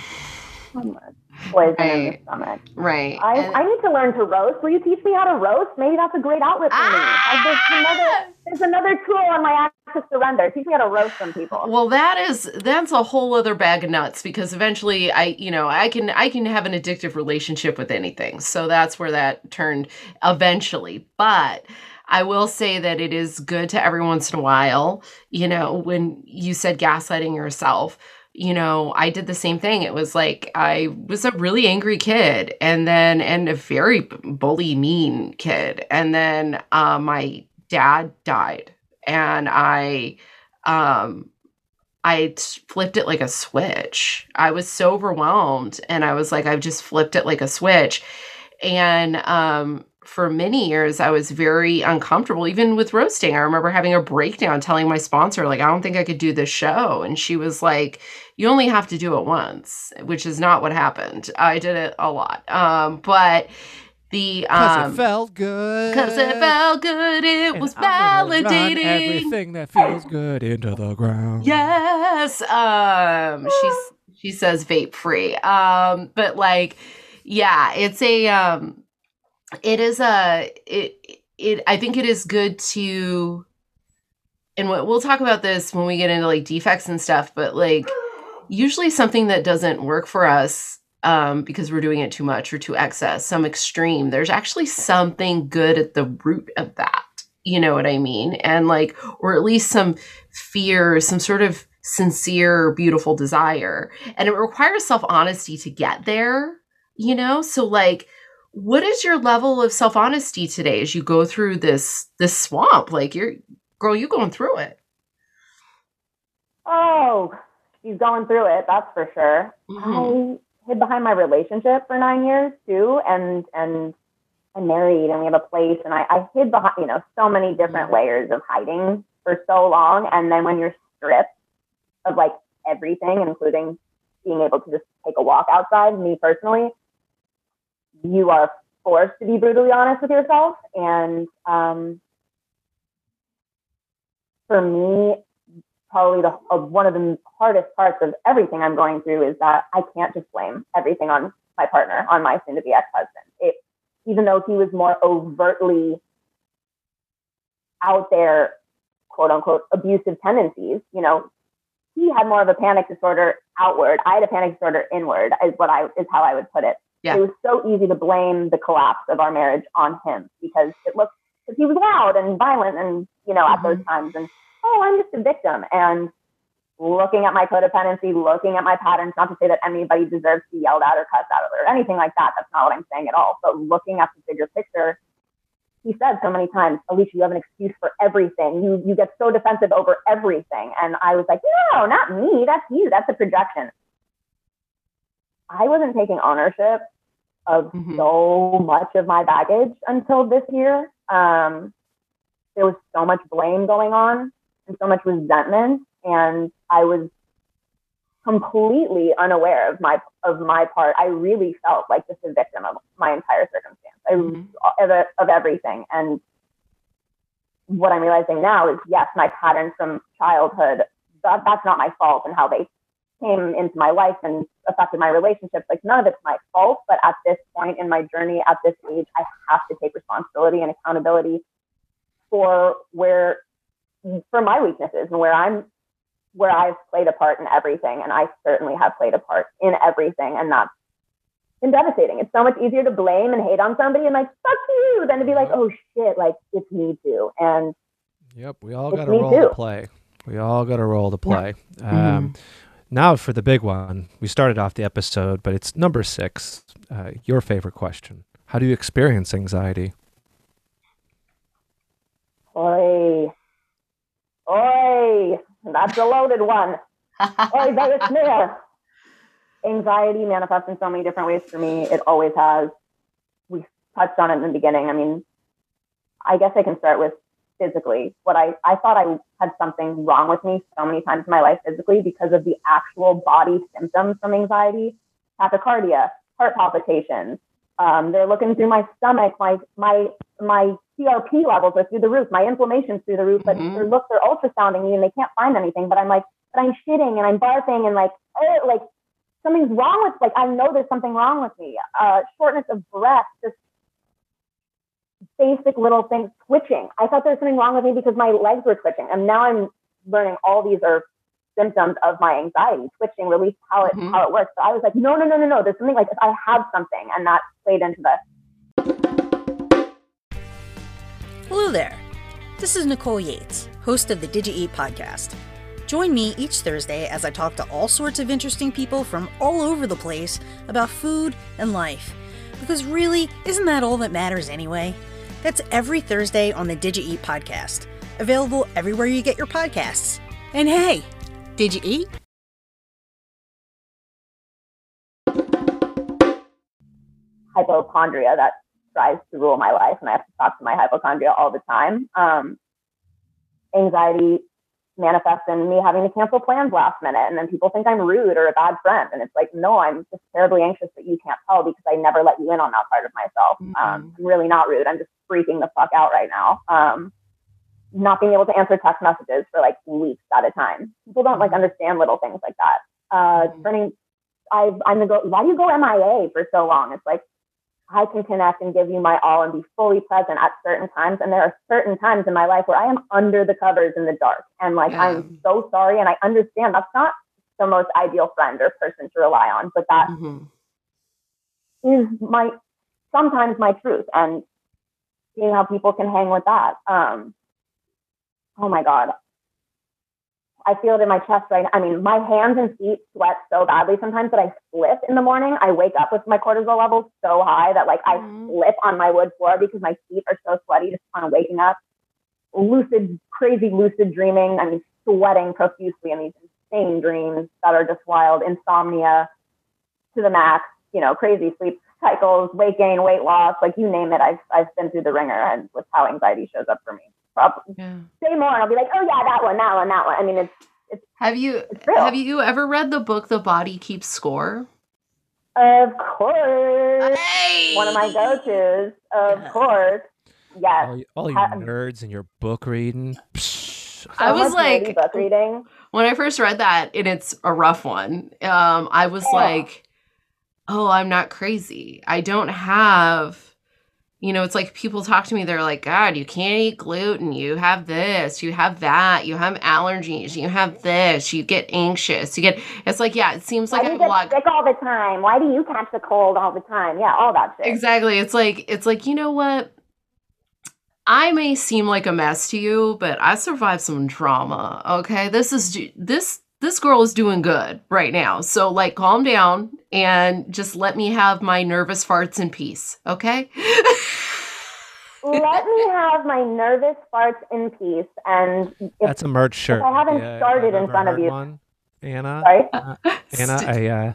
Poison in the Right. stomach. Right. I, And- I need to learn to roast. Will you teach me how to roast? Maybe that's a great outlet for me. Ah! There's another, there's another tool on my act to surrender. Teach me how to roast some people. Well, that is that's a whole other bag of nuts because eventually I, you know, I can I can have an addictive relationship with anything. So that's where that turned eventually. But I will say that it is good to every once in a while, you know, when you said gaslighting yourself, you know, I did the same thing. It was like I was a really angry kid and then and a very bully mean kid. And then uh, my dad died and I um I flipped it like a switch. I was so overwhelmed and I was like I've just flipped it like a switch. And um for many years I was very uncomfortable even with roasting. I remember having a breakdown telling my sponsor like I don't think I could do this show and she was like you only have to do it once, which is not what happened. I did it a lot. Um but the Cause um it felt good. Cause it felt good, it and was I'm gonna run validating. everything that feels good into the ground. Yes. Um she's she says vape free. Um but like yeah, it's a um it is a it it I think it is good to and we'll talk about this when we get into like defects and stuff, but like usually something that doesn't work for us um, because we're doing it too much or too excess, some extreme, there's actually something good at the root of that. You know what I mean? And like, or at least some fear, some sort of sincere, beautiful desire. And it requires self honesty to get there, you know? So, like, what is your level of self honesty today as you go through this this swamp? Like, you're girl, you going through it. Oh, she's going through it. That's for sure. Mm-hmm. I hid behind my relationship for nine years too, and and I'm married and we have a place, and I, I hid behind you know so many different mm-hmm. layers of hiding for so long, and then when you're stripped of like everything, including being able to just take a walk outside, me personally, you are forced to be brutally honest with yourself, and um, for me, probably the uh, one of the hardest parts of everything I'm going through is that I can't just blame everything on my partner, on my soon-to-be ex-husband. It, even though he was more overtly out there, quote unquote, abusive tendencies, you know, he had more of a panic disorder outward. I had a panic disorder inward, is what I is how I would put it. Yeah. It was so easy to blame the collapse of our marriage on him because it looked because he was loud and violent and you know mm-hmm. at those times and oh i'm just a victim. And looking at my codependency looking at my patterns not to say that anybody deserves to be yelled at or cussed out or anything like that. That's not what i'm saying at all. But looking at the bigger picture he said so many times alicia you have an excuse for everything. You you get so defensive over everything. And i was like no not me. That's you. That's a projection. I wasn't taking ownership of mm-hmm. so much of my baggage until this year. Um, there was so much blame going on and so much resentment, and I was completely unaware of my of my part. I really felt like just a victim of my entire circumstance. I mm-hmm. of, of everything, and what I'm realizing now is yes, my patterns from childhood. That, that's not my fault, and how they came into my life and affected my relationships. Like none of it's my fault, but at this point in my journey, at this age, I have to take responsibility and accountability for where for my weaknesses and where I'm where I've played a part in everything. And I certainly have played a part in everything. And that's been devastating. It's so much easier to blame and hate on somebody and like, fuck you, than to be like, oh shit, like it's me too. And Yep, we all got a role too. to play. We all got a role to play. Yeah. Um, mm-hmm. Now for the big one. We started off the episode, but it's number six. Uh, your favorite question. How do you experience anxiety? Oi. Oi. That's a loaded one. Oi, Vegas Smith. Anxiety manifests in so many different ways for me. It always has. We touched on it in the beginning. I mean, I guess I can start with physically. What I, I thought I had something wrong with me so many times in my life physically because of the actual body symptoms from anxiety, tachycardia, heart palpitations. Um, they're looking through my stomach, my my my CRP levels are through the roof, my inflammation's through the roof, but mm-hmm. their look they're ultrasounding me and they can't find anything. But I'm like, but I'm shitting and I'm barfing and like, oh, like something's wrong with like I know there's something wrong with me. Uh, shortness of breath, just basic little things twitching. I thought there was something wrong with me because my legs were twitching. And now I'm learning all these are symptoms of my anxiety, twitching, release how it mm-hmm. how it works. So I was like, no, no, no, no, no. There's something like if I have something, and that played into this. Hello there. This is Nicole Yates, host of the Did You Eat podcast. Join me each Thursday as I talk to all sorts of interesting people from all over the place about food and life. Because really, isn't that all that matters anyway? That's every Thursday on the Did You Eat podcast, available everywhere you get your podcasts. And hey, did you eat? Hypochondria that tries to rule my life, and I have to talk to my hypochondria all the time. Um, anxiety manifests in me having to cancel plans last minute. And then people think I'm rude or a bad friend. And it's like, no, I'm just terribly anxious that you can't tell because I never let you in on that part of myself. Mm-hmm. Um, I'm really not rude. I'm just freaking the fuck out right now. Um, not being able to answer text messages for like weeks at a time. People don't like mm-hmm. understand little things like that. Uh, mm-hmm. turning, I, I'm the go, why do you go MIA for so long? It's like, I can connect and give you my all and be fully present at certain times. And there are certain times in my life where I am under the covers in the dark. And like, Yeah. I'm so sorry. And I understand that's not the most ideal friend or person to rely on, but that Mhm. is my sometimes my truth and seeing how people can hang with that. Um, oh my God. I feel it in my chest right now. I mean, my hands and feet sweat so badly sometimes that I slip in the morning. I wake up with my cortisol levels so high that like I Mhm. slip on my wood floor because my feet are so sweaty just kind of waking up. Lucid, crazy lucid dreaming. I mean, sweating profusely in these insane dreams that are just wild. Insomnia to the max, you know, crazy sleep cycles, weight gain, weight loss, like you name it. I've, I've been through the ringer and with how anxiety shows up for me. Probably Yeah. say more and I'll be like, oh yeah, that one, that one, that one. I mean, it's Have you It's real. have you ever read the book The Body Keeps Score? of course Hey! one of my go-tos. Of Yeah. course, yes. All, you- all you Ha- nerds and your book reading. Psh. I was like- book reading. when I first read that, and it's a rough one, um, I was Yeah. like, oh, I'm not crazy. I don't have, you know, it's like people talk to me, they're like, God, you can't eat gluten. You have this, you have that, you have allergies, you have this, you get anxious, you get, it's like, yeah, it seems like I do you a get lot. sick all the time? Why do you catch the cold all the time? Yeah, all that shit. Exactly. It's like, it's like, you know what? I may seem like a mess to you, but I survived some trauma. Okay. This is this this girl is doing good right now. So like calm down and just let me have my nervous farts in peace. Okay? Let me *laughs* have my nervous farts in peace. And if, That's a merch shirt. I haven't Yeah, started I've in front of you- One. Anna, sorry, *laughs* Anna, I, uh,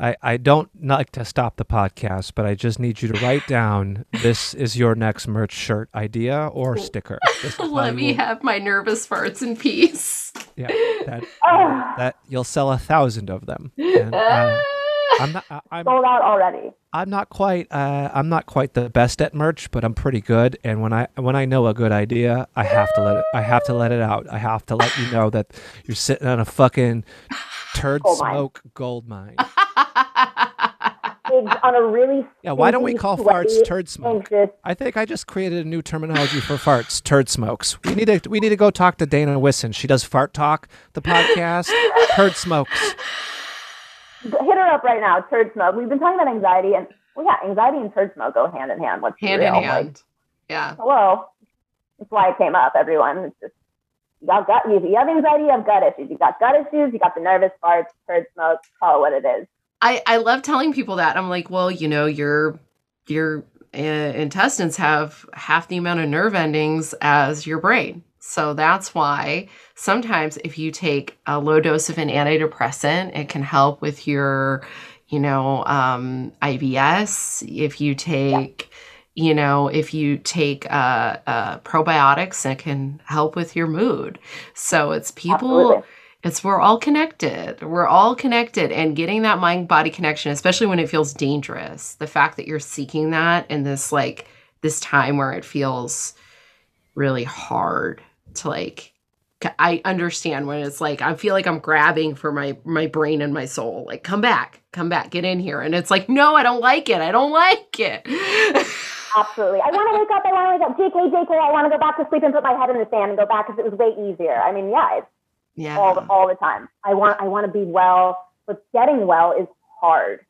I, I don't like to stop the podcast, but I just need you to write *laughs* down this is your next merch shirt idea or sticker. This is *laughs* how let me will- have my nervous farts in peace. Yeah, that *laughs* Ugh. that you'll sell a thousand of them. And, uh, I'm not. I, I'm. sold out already. I'm not quite. Uh, I'm not quite the best at merch, but I'm pretty good. And when I when I know a good idea, I have to let it. I have to let it out. I have to let you know that you're sitting on a fucking turd smoke gold mine. It's on a really Yeah. Why don't we call sweaty, farts turd smoke? anxious I think I just created a new terminology for farts, turd smokes. We need to we need to go talk to Dana Wisson. She does Fart Talk, the podcast. turd smokes. hit her up right now. Turd smoke. We've been talking about anxiety, and well, yeah, anxiety and turd smoke go hand in hand. Let's be hand in hand. Like, yeah. hello, that's why it came up. Everyone, it's just y'all got you. If you have anxiety, you have gut issues. You got gut issues. You got the nervous farts, turd smoke. Call it what it is. I, I love telling people that. I'm like, well, you know, your your uh, intestines have half the amount of nerve endings as your brain. So that's why sometimes if you take a low dose of an antidepressant, it can help with your, you know, um, IBS. If you take, you know, if you take uh, uh, probiotics, it can help with your mood. So it's people Absolutely. It's we're all connected we're all connected and getting that mind body connection especially when it feels dangerous the fact that you're seeking that in this like this time where it feels really hard to like I understand when it's like i feel like i'm grabbing for my my brain and my soul like come back come back get in here and it's like no i don't like it i don't like it *laughs* Absolutely. I want to wake up. I want to wake up. JK, JK. I want to go back to sleep and put my head in the sand and go back because it was way easier. I mean, yeah, it's yeah all the, all the time. I want I want to be well, but getting well is hard.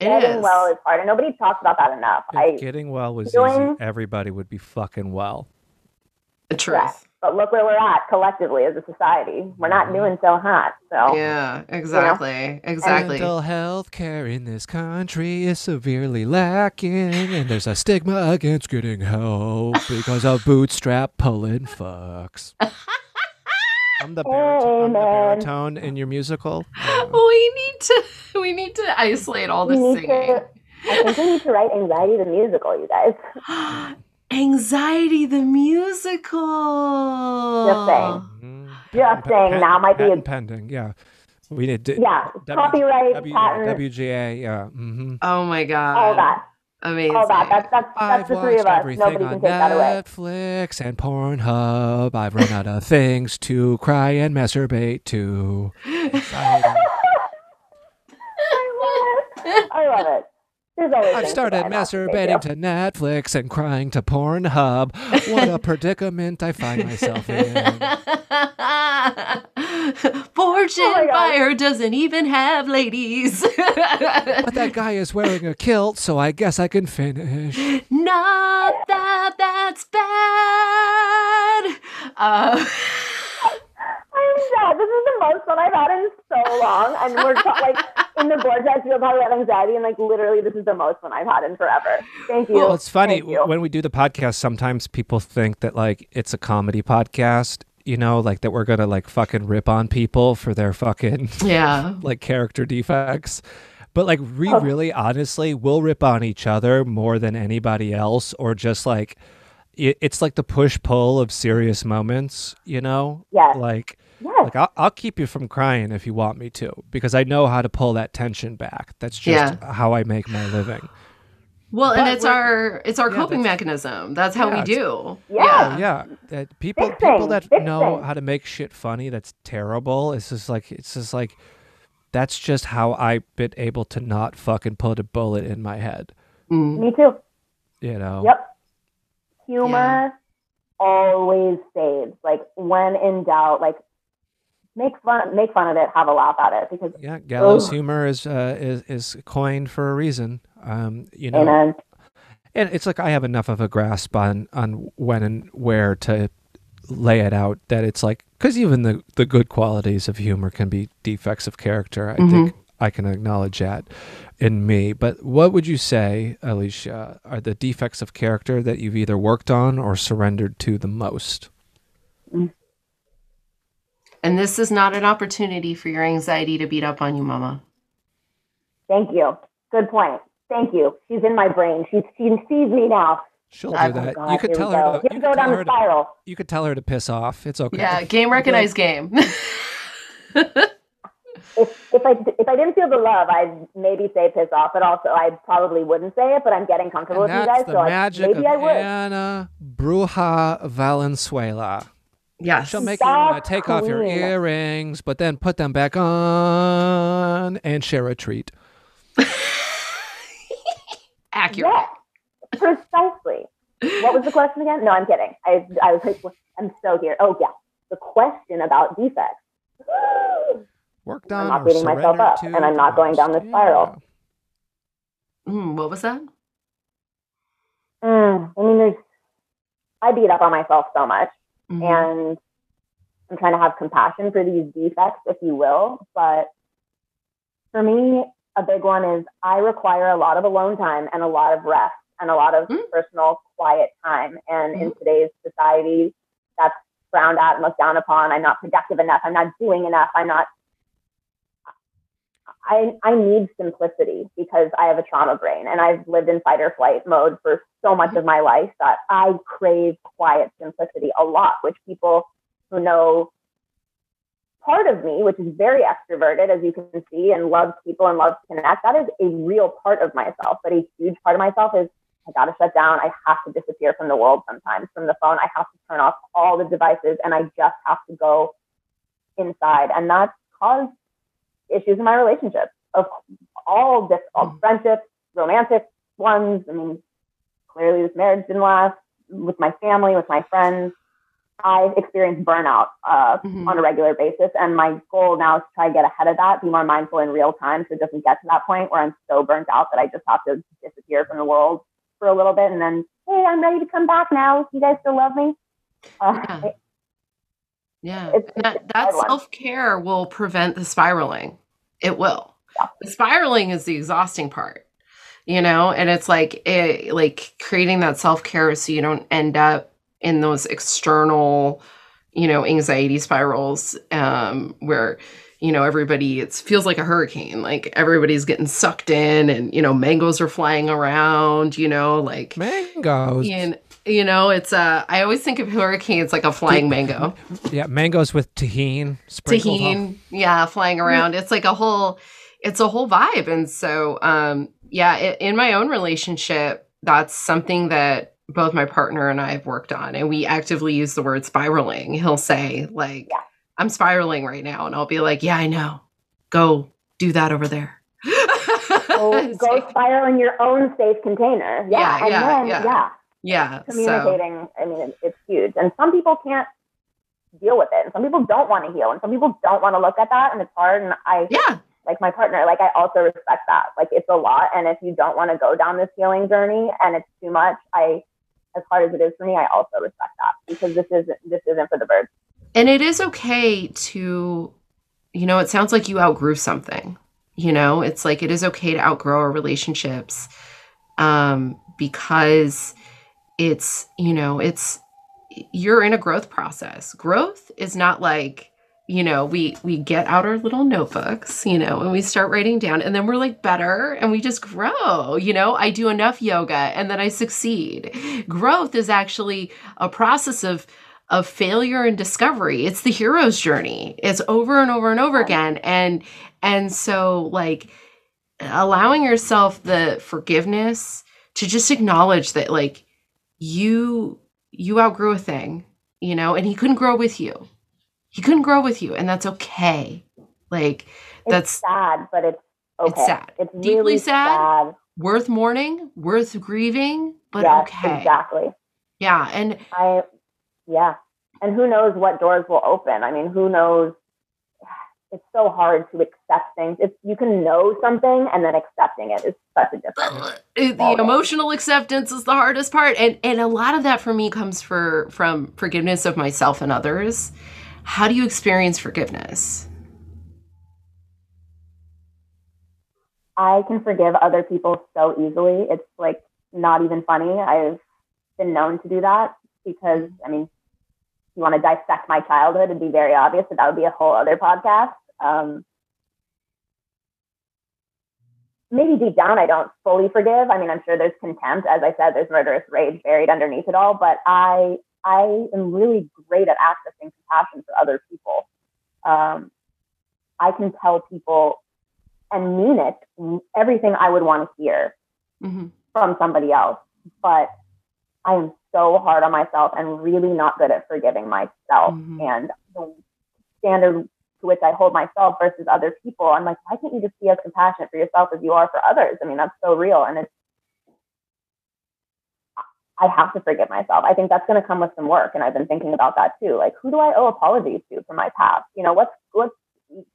it getting is. well is hard, and nobody talks about that enough. If I getting well was doing- easy, everybody would be fucking well. the truth yeah, but look where we're at collectively as a society. We're not mm-hmm. doing so hot. So yeah exactly exactly Mental health care in this country is severely lacking, and there's a stigma against getting help because of bootstrap pulling fucks. *laughs* I'm the, baritone, I'm the baritone in your musical. *laughs* We need to we need to isolate all the singing to. I think we need to write anxiety the musical, you guys. *gasps* anxiety the musical Just saying. mm, Just patent- saying, now might be a- pending. Yeah, we need to. Yeah, W- copyright, W- patent, WGA. Yeah. Mm-hmm. oh my god all that, amazing oh, all that. That's that's I've that's the three of us. Nobody can take that away. Netflix and Pornhub. I've run out of things to cry and masturbate to. *laughs* I love it. I love it. There's always I've started cry about. Thank masturbating to Netflix and crying to Pornhub. What a *laughs* predicament I find myself in. *laughs* Fortune Oh. Fire doesn't even have ladies. *laughs* But that guy is wearing a kilt, so I guess I can finish. Not that that's bad. Uh, I'm sad. This is the most fun I've had in so long. And we're ta- like in the vortex, we're probably about anxiety, and like literally, this is the most fun I've had in forever. Thank you. Well, it's funny when we do the podcast. Sometimes people think that like it's a comedy podcast, you know, like that we're gonna like fucking rip on people for their fucking yeah. *laughs* like character defects. But like we Oh. really honestly will rip on each other more than anybody else, or just like it, it's like the push pull of serious moments, you know. Yes. Like Yes. like I'll, I'll keep you from crying if you want me to because I know how to pull that tension back. That's just how I make my living. Well, and it's our it's our Yeah, coping that's- mechanism. That's how Yeah, we do. Yeah. yeah that people Big people thing, that big know thing. how to make shit funny that's terrible it's just like it's just like that's just how i've been able to not fucking put a bullet in my head Mm. Me too. you know Yep. Humor always saves. Like when in doubt, like make fun make fun of it, have a laugh at it because yeah gallows Ugh. humor is uh is is coined for a reason. Um you know amen. and it's like i have enough of a grasp on on when and where to lay it out that it's like because even the the good qualities of humor can be defects of character i think i can acknowledge that in me. But what would you say alicia are the defects of character that you've either worked on or surrendered to the most And this is not an opportunity for your anxiety to beat up on you, mama. Thank you. Good point. Thank you. She's in my brain. She's she sees me now. she'll Oh do that God, you could tell her to, you could go tell down her to spiral. you could tell her to piss off it's okay Yeah, game recognized game. *laughs* If if I if I didn't feel the love, I'd maybe say piss off, but also I probably wouldn't say it. But I'm getting comfortable and with you guys, the so I, magic maybe of I would. Anna Bruja Valenzuela. Yes. She'll make you want to take off your earrings, but then put them back on and share a treat. *laughs* accurate. Yes, precisely. What was the question again? No, I'm kidding. I I was like, I'm so here. Oh yeah, the question about defects. *gasps* Worked on. I'm not beating myself up, and I'm not going down most. this spiral. Mm, what was that? Mm, I mean, there's. I beat up on myself so much, Mhm. and I'm trying to have compassion for these defects, if you will. But for me, a big one is I require a lot of alone time and a lot of rest and a lot of Mm. personal quiet time. And in Mhm. today's society, that's frowned at and looked down upon. I'm not productive enough. I'm not doing enough. I'm not. I, I need simplicity because I have a trauma brain and I've lived in fight or flight mode for so much mm-hmm. of my life that I crave quiet simplicity a lot, which people who know part of me, which is very extroverted, as you can see, and loves people and loves to connect, that is a real part of myself. But a huge part of myself is I got to shut down. I have to disappear from the world sometimes, from the phone. I have to turn off all the devices and I just have to go inside. And that's caused issues in my relationships of all this, all friendships, romantic ones. I mean, clearly this marriage didn't last with my family, with my friends. I've experienced burnout uh, Mhm. on a regular basis. And my goal now is to try to get ahead of that, be more mindful in real time so it doesn't get to that point where I'm so burnt out that I just have to disappear from the world for a little bit and then, hey, I'm ready to come back now. You guys still love me? Uh, Yeah. Yeah. It's- that that self care will prevent the spiraling. It will. Yeah. The spiraling is the exhausting part, you know, and it's like it, like creating that self care so you don't end up in those external, you know, anxiety spirals um, where you know everybody it feels like a hurricane like everybody's getting sucked in and you know mangoes are flying around you know like Mangoes. and you know it's uh i always think of hurricanes like a flying mango. Yeah, mangoes with Tajín. sprinkled on- yeah flying around. It's like a whole it's a whole vibe. And so um yeah i in my own relationship that's something that both my partner and i have worked on. And we actively use the word spiraling. He'll say like Yeah. i'm spiraling right now. And i'll be like yeah i know. Go do that over there. *laughs* Go, go *laughs* spiral in your own safe container. Yeah, Yeah, and yeah, then yeah. yeah, yeah. So communicating. I mean, it, it's huge, and some people can't deal with it, and some people don't want to heal, and some people don't want to look at that, and it's hard. And I, yeah, like my partner, like I also respect that. Like it's a lot, and if you don't want to go down this healing journey and it's too much, I, as hard as it is for me, I also respect that because this isn't this isn't for the birds. and it is okay to, you know, it sounds like you outgrew something. You know, it's like it is okay to outgrow our relationships, um, because it's you know it's you're in a growth process. Growth is not like you know we we get out our little notebooks you know and we start writing down and then we're like better and we just grow you know? I do enough yoga and then i succeed. Growth is actually a process of of failure and discovery. It's the hero's journey. It's over and over and over again and and so like allowing yourself the forgiveness to just acknowledge that like you you outgrew a thing you know and he couldn't grow with you he couldn't grow with you and that's okay like It's that's sad, but it's okay. It's sad. It's Deeply really sad, sad. worth mourning worth grieving but yes, okay exactly. yeah and I, yeah. And who knows what doors will open? I mean, who knows? It's so hard to accept things. If you can know something and then accepting it is such a difference. Uh, it- the emotional acceptance is the hardest part and and a lot of that for me comes for from forgiveness of myself and others how do you experience forgiveness I can forgive other people so easily. It's like not even funny. I've been known to do that because, I mean, if you want to dissect my childhood, it'd be very obvious that that would be a whole other podcast. Um, maybe deep down, I don't fully forgive. I mean, I'm sure there's contempt. As I said, there's murderous rage buried underneath it all. But I, I am really great at accessing compassion for other people. Um, I can tell people and mean it everything I would want to hear hmm from somebody else. But I am so hard on myself and really not good at forgiving myself Mhm. and the standard to which I hold myself versus other people. I'm like, why can't you just be as compassionate for yourself as you are for others? I mean, that's so real. And it's, I have to forgive myself. I think that's going to come with some work. And I've been thinking about that too. Like, who do I owe apologies to for my past? You know, what's, what's,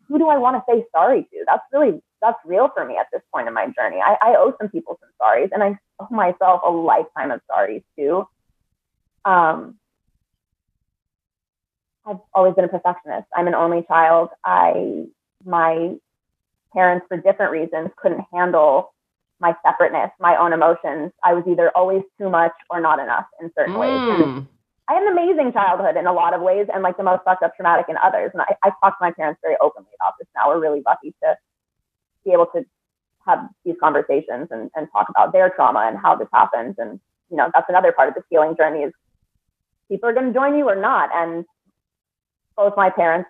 who do I want to say sorry to? That's really, that's real for me at this point in my journey. I, I owe some people some sorries and I owe myself a lifetime of sorries too. Um, I've always been a perfectionist. I'm an only child. I, my parents, for different reasons, couldn't handle my separateness, my own emotions. I was either always too much or not enough in certain ways. And Mm. I had an amazing childhood in a lot of ways and like the most fucked up traumatic in others. And I, I talk to my parents very openly about this now. We're really lucky to be able to have these conversations and, and talk about their trauma and how this happens. And, you know, that's another part of this healing journey is people are going to join you or not. And both my parents,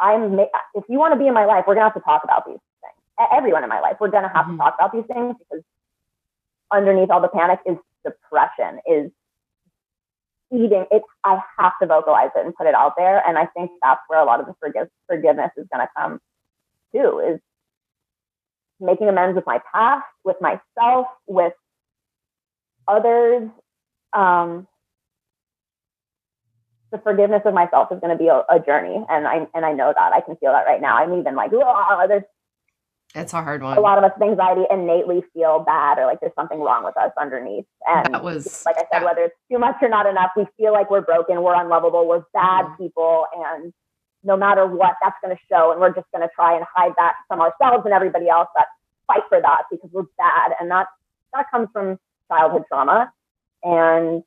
I'm, if you want to be in my life, we're going to have to talk about these things. Everyone in my life, we're going to have Mhm. to talk about these things because underneath all the panic is depression, is eating it i have to vocalize it and put it out there and i think that's where a lot of the forgive, forgiveness is going to come too is making amends with my past with myself with others um, the forgiveness of myself is going to be a, a journey and i and i know that i can feel that right now i'm even like there's That's a hard one. a lot of us with anxiety innately feel bad or like there's something wrong with us underneath. And That was- like I said, that- whether it's too much or not enough, we feel like we're broken, we're unlovable, we're bad Mhm. people, and no matter what, that's going to show. And we're just going to try and hide that from ourselves and everybody else that fight for that because we're bad. And that that comes from childhood trauma. And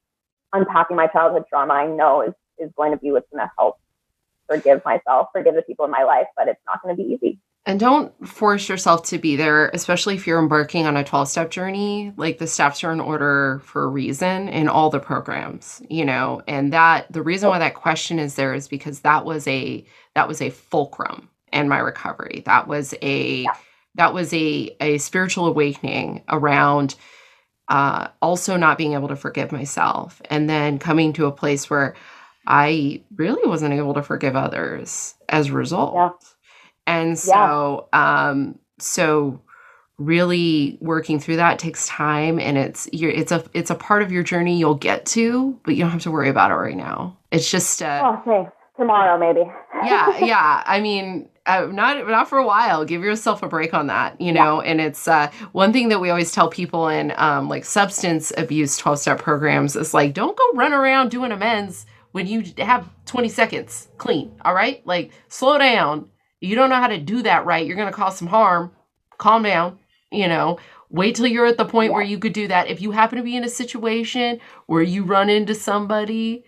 unpacking my childhood trauma, I know is is going to be what's going to help forgive myself, forgive the people in my life, but it's not going to be easy. And don't force yourself to be there, especially if you're embarking on a 12 step journey. Like the steps are in order for a reason in all the programs, you know. And that the reason why that question is there is because that was a that was a fulcrum in my recovery. That was a that was a a spiritual awakening around uh also not being able to forgive myself and then coming to a place where I really wasn't able to forgive others as a result. Yeah. And so, um, so really working through that takes time and it's you're it's a it's a part of your journey you'll get to but you don't have to worry about it right now it's just uh Oh, thanks. Tomorrow, maybe. yeah yeah i mean uh, not not for a while give yourself a break on that you know and it's uh one thing that we always tell people in um like substance abuse 12 step programs is like don't go run around doing amends when you have 20 seconds clean all right? Like slow down. You don't know how to do that right you're going to cause some harm. Calm down you know? Wait till you're at the point where you could do that. If you happen to be in a situation where you run into somebody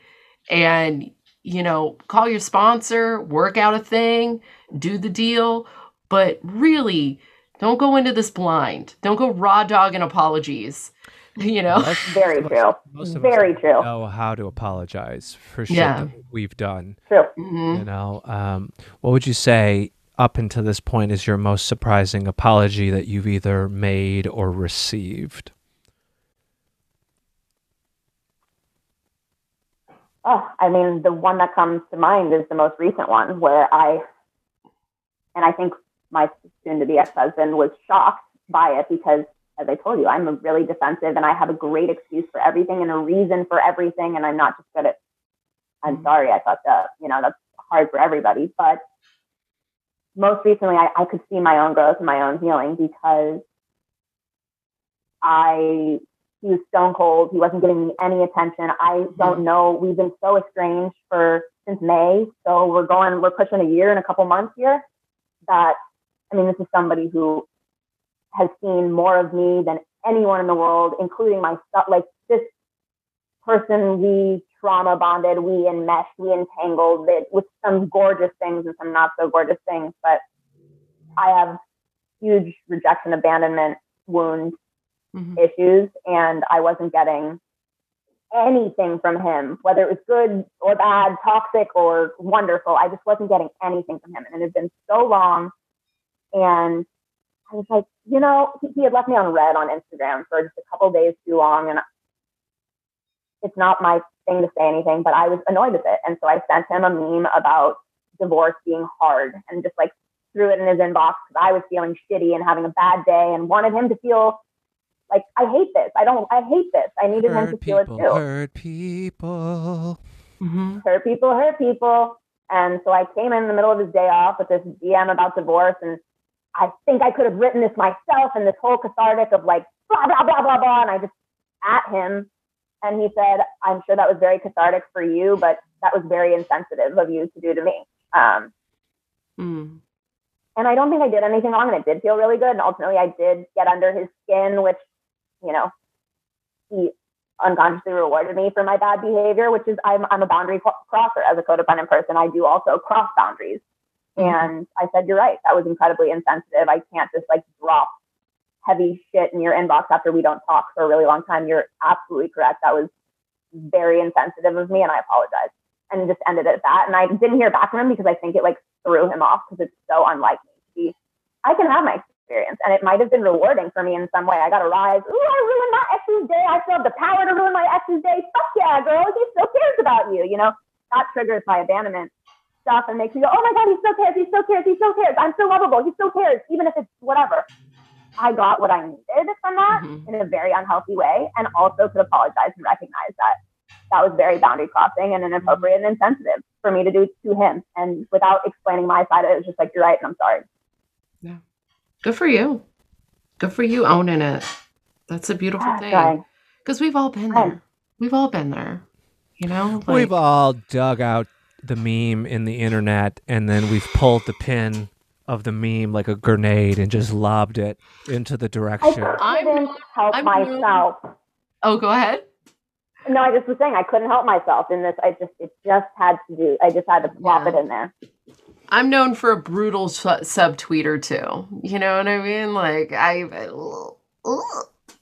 and you know call your sponsor work out a thing do the deal but really don't go into this blind. Don't go raw dog and apologies *laughs* you know Most- Very most- true. Most of Very us true. know how to apologize for shit Yeah. that we've done. True. Mhm. You know, um, what would you say up until this point is your most surprising apology that you've either made or received? Oh, I mean, the one that comes to mind is the most recent one where I, and I think my soon to be ex husband was shocked by it because, as I told you, I'm a really defensive and I have a great excuse for everything and a reason for everything. And I'm not just good at, I'm Mhm. sorry, I thought that, you know, that's hard for everybody. But most recently, I, I could see my own growth and my own healing because I he was stone cold. He wasn't giving me any attention. I don't know. We've been so estranged for since May. So we're going, we're pushing a year in a couple months here. That, I mean, this is somebody who has seen more of me than anyone in the world, including myself. Like this person, we trauma bonded, we enmeshed, we entangled it with some gorgeous things and some not so gorgeous things. But I have huge rejection, abandonment wounds Mhm. issues and I wasn't getting anything from him, whether it was good or bad, toxic or wonderful. I just wasn't getting anything from him. And it had been so long. And I was like, you know, he, he had left me on read on Instagram for just a couple days too long. And it's not my thing to say anything, but I was annoyed with it. And so I sent him a meme about divorce being hard and just like threw it in his inbox because I was feeling shitty and having a bad day and wanted him to feel like I hate this. I don't. I hate this. I needed him to Hurt feel it too. hurt people. Mhm. Hurt people, hurt people. And so I came in the middle of his day off with this DM about divorce, and I think I could have written this myself, and this whole cathartic of like blah blah blah blah blah. And I just at him, and he said, "I'm sure that was very cathartic for you, but that was very insensitive of you to do to me." Um, Mm. and I don't think I did anything wrong, and it did feel really good. And ultimately, I did get under his skin, which, you know, he unconsciously rewarded me for my bad behavior, which is I'm I'm a boundary crosser as a codependent person. I do also cross boundaries, Mm-hmm. and I said, "You're right. That was incredibly insensitive. I can't just like drop heavy shit in your inbox after we don't talk for a really long time. You're absolutely correct. That was very insensitive of me, and I apologize." And just ended it at that. And I didn't hear back from him because I think it like threw him off because it's so unlike me. I can have my experience, and it might have been rewarding for me in some way. I got a rise. Ooh, I ruined my ex's day. I still have the power to ruin my ex's day. Fuck yeah, girl. He still cares about you. You know, that triggers my abandonment stuff and makes me go, oh my god, he still cares. He still cares. He still cares. I'm so lovable. He still cares, even if it's whatever. I got what I needed from that Mhm. in a very unhealthy way, and also could apologize and recognize that that was very boundary crossing and inappropriate and insensitive for me to do to him. And without explaining my side of it, it was just like, you're right, and I'm sorry. Yeah. Good for you. Good for you owning it. That's a beautiful Yeah, thing. Because we've all been Trying. there. We've all been there. You know? we've all dug out the meme in the internet and then we've pulled the pin of the meme like a grenade and just lobbed it into the direction. I'm couldn't not- help I'm myself. oh, go ahead. No, I just was saying I couldn't help myself in this. I just it just had to do. I just had to plop Yeah. it in there. I'm known for a brutal su- subtweeter too. You know what I mean? Like I, uh,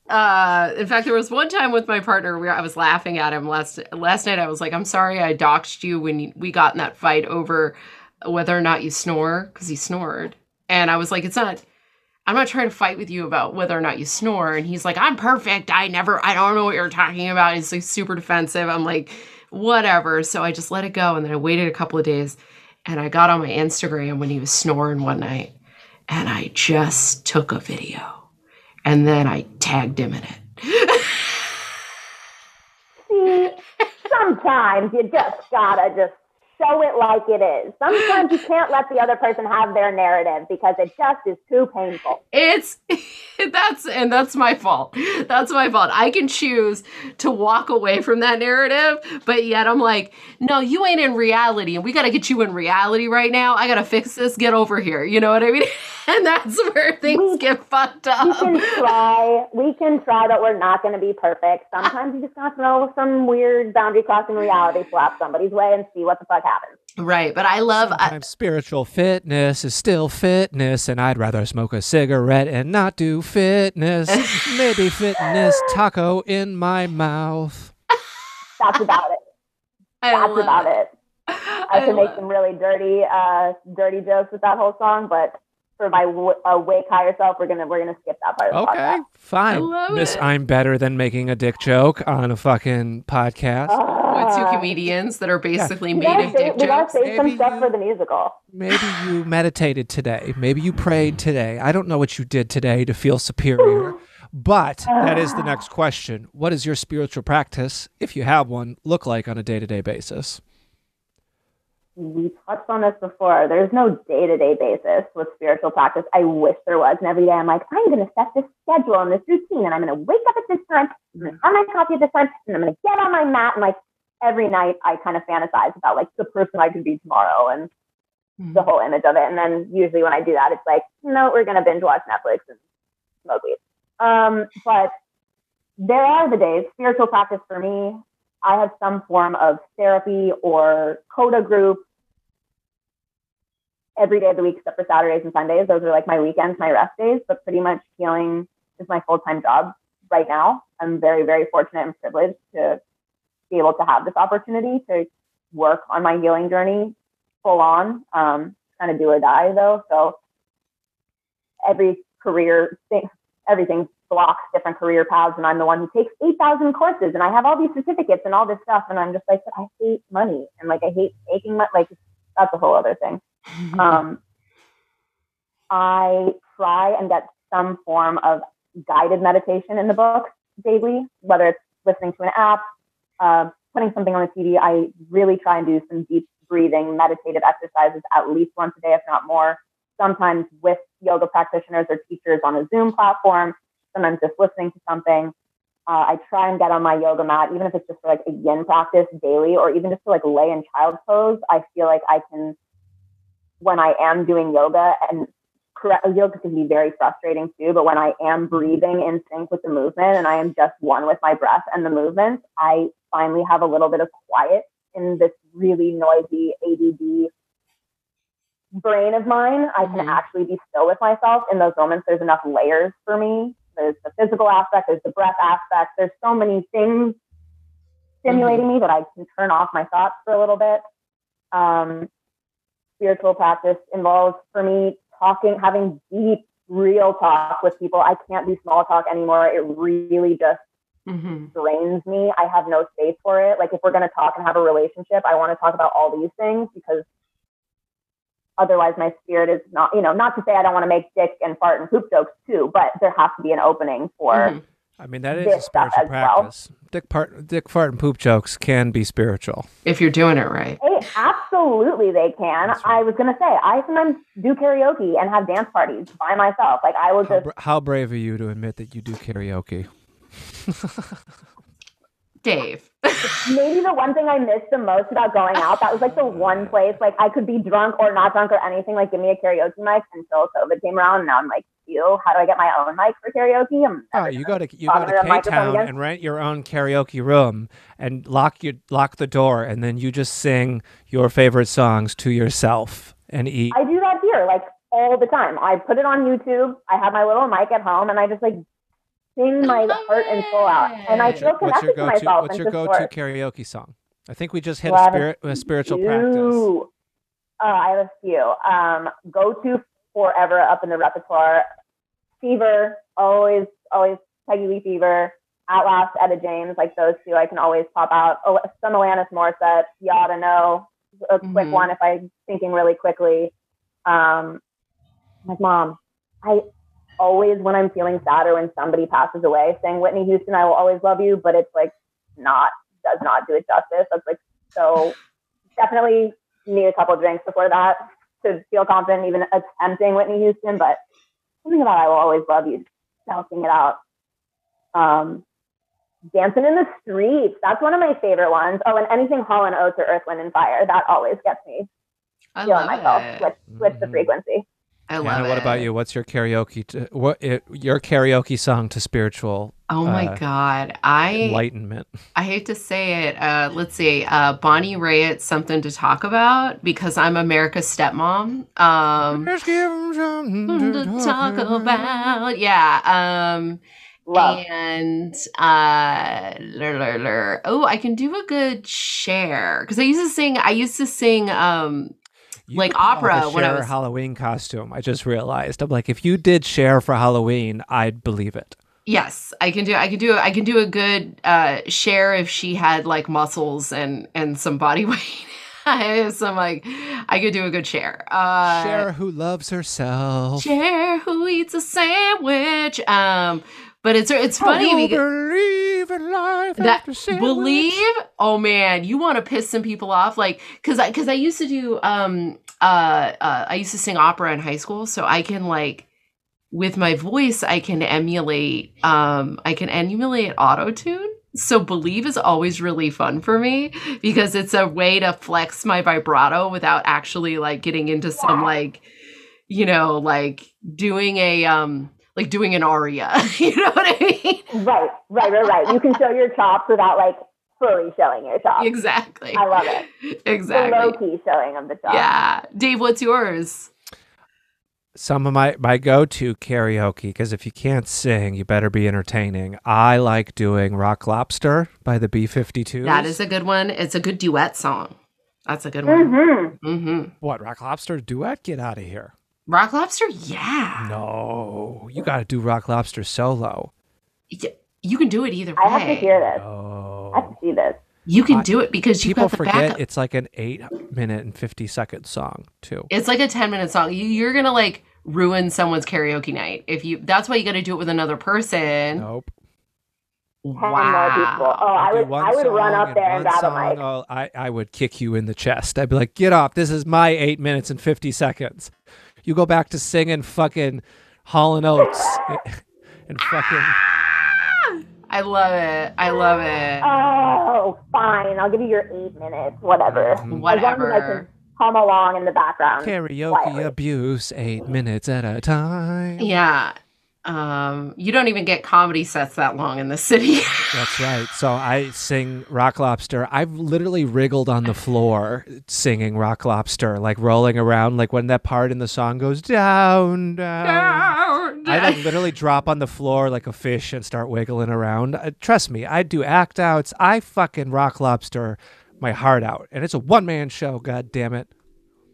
Uh, in fact, there was one time with my partner where I was laughing at him last last night. I was like, "I'm sorry, I doxed you when we got in that fight over whether or not you snore because he snored." And I was like, "It's not." I'm not trying to fight with you about whether or not you snore. And he's like, I'm perfect. I never, I don't know what you're talking about. He's like super defensive. I'm like, whatever. So I just let it go. And then I waited a couple of days and I got on my Instagram when he was snoring one night and I just took a video and then I tagged him in it. See, *laughs* sometimes you just gotta just show it like it is. Sometimes you can't let the other person have their narrative because it just is too painful. It's *laughs* that's and that's my fault. That's my fault. I can choose to walk away from that narrative, but yet I'm like, no, you ain't in reality, and we got to get you in reality right now. I got to fix this. Get over here. You know what I mean? *laughs* And that's where things We- get fucked up. We can try, we can try, but we're not going to be perfect. Sometimes you just gotta throw some weird boundary crossing reality slap somebody's way and see what the fuck happens. right, but I love. I, Sometimes spiritual fitness is still fitness, and I'd rather smoke a cigarette and not do fitness. *laughs* Maybe fitness taco in my mouth. That's about it. *laughs* I That's about it. *laughs* I, I can make love- some really dirty, uh, dirty jokes with that whole song, but for my w- uh, wake higher self, we're gonna we're gonna skip that part of the Okay, podcast. fine. I love Miss, it. I'm better than making a dick joke on a fucking podcast. with two Uh, comedians that are basically we made gotta of save, dick we gotta jokes. save some Maybe stuff for the musical. Maybe you *sighs* meditated today. Maybe you prayed today. I don't know what you did today to feel superior. But that is the *sighs* next question. What does your spiritual practice, if you have one, look like on a day to day basis? We touched on this before. There's no day to day basis with spiritual practice. I wish there was. And every day I'm like, I'm going to set this schedule and this routine, and I'm going to wake up at this time, I'm going to have my coffee at this time, and I'm going to get on my mat. And like every night, I kind of fantasize about like the person I could be tomorrow and the whole image of it. And then usually when I do that, it's like, no, we're going to binge watch Netflix and smoke weed. Um, but there are the days, spiritual practice for me, I have some form of therapy or CoDA group every day of the week except for Saturdays and Sundays. Those are like my weekends, my rest days, but pretty much healing is my full time job right now. I'm very, very fortunate and privileged to be able to have this opportunity to work on my healing journey full on. Um, kind of do or die though. So every career thing, everything blocks different career paths, and I'm the one who takes 8,000 courses, and I have all these certificates and all this stuff, and I'm just like, I hate money, and like I hate making money. Like that's a whole other thing. *laughs* Um, I try and get some form of guided meditation in the book daily, whether it's listening to an app, uh, putting something on the TV. I really try and do some deep breathing, meditative exercises at least once a day, if not more. Sometimes with yoga practitioners or teachers on a Zoom platform, sometimes just listening to something. Uh, I try and get on my yoga mat, even if it's just for like a yin practice daily, or even just to like lay in child's pose. I feel like I can, when I am doing yoga, and correct, yoga can be very frustrating too, but when I am breathing in sync with the movement and I am just one with my breath and the movement, I finally have a little bit of quiet in this really noisy ADD brain of mine. I can Mhm. actually be still with myself in those moments. There's enough layers for me. There's the physical aspect, there's the breath aspect, there's so many things stimulating me that I can turn off my thoughts for a little bit. Um, spiritual practice involves for me talking, having deep, real talk with people. I can't do small talk anymore. It really just Mhm. drains me. I have no space for it. Like if we're going to talk and have a relationship, I want to talk about all these things because otherwise my spirit is not, you know, not to say I don't want to make dick and fart and poop jokes too, but there has to be an opening for Mhm. I mean, that is a spiritual as well. practice. Dick, part, dick fart and poop jokes can be spiritual. If you're doing it right. Hey, absolutely they can. Right. I was gonna say I sometimes do karaoke and have dance parties by myself. Like I will How, just bra- how brave are you to admit that you do karaoke? *laughs* Dave. Maybe the one thing I missed the most about going out. That was like the one place like I could be drunk or not drunk or anything. Like give me a karaoke mic until COVID came around. And now I'm like, ew, how do I get my own mic for karaoke? I'm Oh, you go to you go to K Town and rent your own karaoke room and lock your lock the door, and then you just sing your favorite songs to yourself and eat. I do that here like all the time. I put it on YouTube. I have my little mic at home and I just like sing my heart and soul out. And I it. feel what's your connected to go-to? myself. What's your go-to source. karaoke song? I think we just hit Well, I a have a spirit a spiritual practice. few. Uh, I have a few. Um, go to forever up in the repertoire. Fever, always, always Peggy Lee Fever. At Last, Etta James, like those two, I can always pop out. Oh, some Alanis Morissette, you ought to know. A quick Mhm. one if I'm thinking really quickly. Um, like, mom, I always when I'm feeling sad or when somebody passes away, saying Whitney Houston, I will always love you, but it's like not does not do it justice. That's like so definitely need a couple drinks before that to feel confident even attempting Whitney Houston, but something about I will always love you, belting it out. Um, Dancing in the Streets, that's one of my favorite ones. Oh, and anything Hall and Oates or Earth, Wind and Fire, that always gets me I feeling love myself it. switch, switch the Mhm. frequency. I love Hannah, it. what about you? What's your karaoke? To, what it, your karaoke song to spiritual Oh my uh, god. I enlightenment? I hate to say it. Uh, let's see. Uh, Bonnie Raitt, something to talk about because I'm America's stepmom. Um, Just give 'em something to talk about. Yeah. Um, Love. and uh, lur, lur, lur. oh, I can do a good Cher because I used to sing. I used to sing. Um, You like opera when I was- Halloween costume. I just realized. I'm like, if you did Cher for Halloween, I'd believe it. yes, I can do. I can do. I can do a good uh, Cher if she had like muscles and and some body *laughs* weight. so I'm like I could do a good Cher. Uh, Cher who loves herself. Cher who eats a sandwich. Um, but it's it's funny because believe in life that believe? Oh man. You want to piss some people off? Like because i because i used to do um uh, uh i used to sing opera in high school. So i can like with my voice i can emulate um i can emulate auto tune so believe is always really fun for me because it's a way to flex my vibrato without actually like getting into some like you know like doing a um like doing an aria *laughs* you know what i mean Right, right, right, right. You can show your chops without like fully showing your chops. exactly I love it. The low exactly key showing of the chops. yeah dave what's yours Some of my my go to karaoke because if you can't sing, you better be entertaining. I like doing Rock Lobster by the B 52s. that is a good one it's a good duet song that's a good one Mm-hmm. mm-hmm. what Rock Lobster duet? Get out of here! Rock lobster yeah. No, you got to do Rock Lobster solo. You can do it either way I have to hear this. Oh, I have to see this. you can I- do it because you people got the forget backup it's like an eight minute and fifty second song too. it's like a 10 minute song you, you're gonna like ruin someone's karaoke night if you that's why you gotta do it with another person Nope. Ten more people. Oh, I would, I would run up and there and one grab a mic. oh, I, I would kick you in the chest. I'd be like, get off. This is my eight minutes and 50 seconds. You go back to singing fucking Hall and Oates *laughs* and fucking. i love it i love it Oh, fine. I'll give you your eight minutes, whatever. Mhm. As long as I whatever can hum along in the background. Karaoke quietly. abuse, eight minutes at a time. yeah um you don't even get comedy sets that long in the city *laughs* That's right. So I sing Rock Lobster. I've literally wriggled on the floor singing Rock Lobster, like rolling around, like when that part in the song goes down, down. Down. I like *laughs* literally drop on the floor like a fish and start wiggling around. Uh, trust me, I do act outs. I fucking rock lobster my heart out, and it's a one man show. God damn it!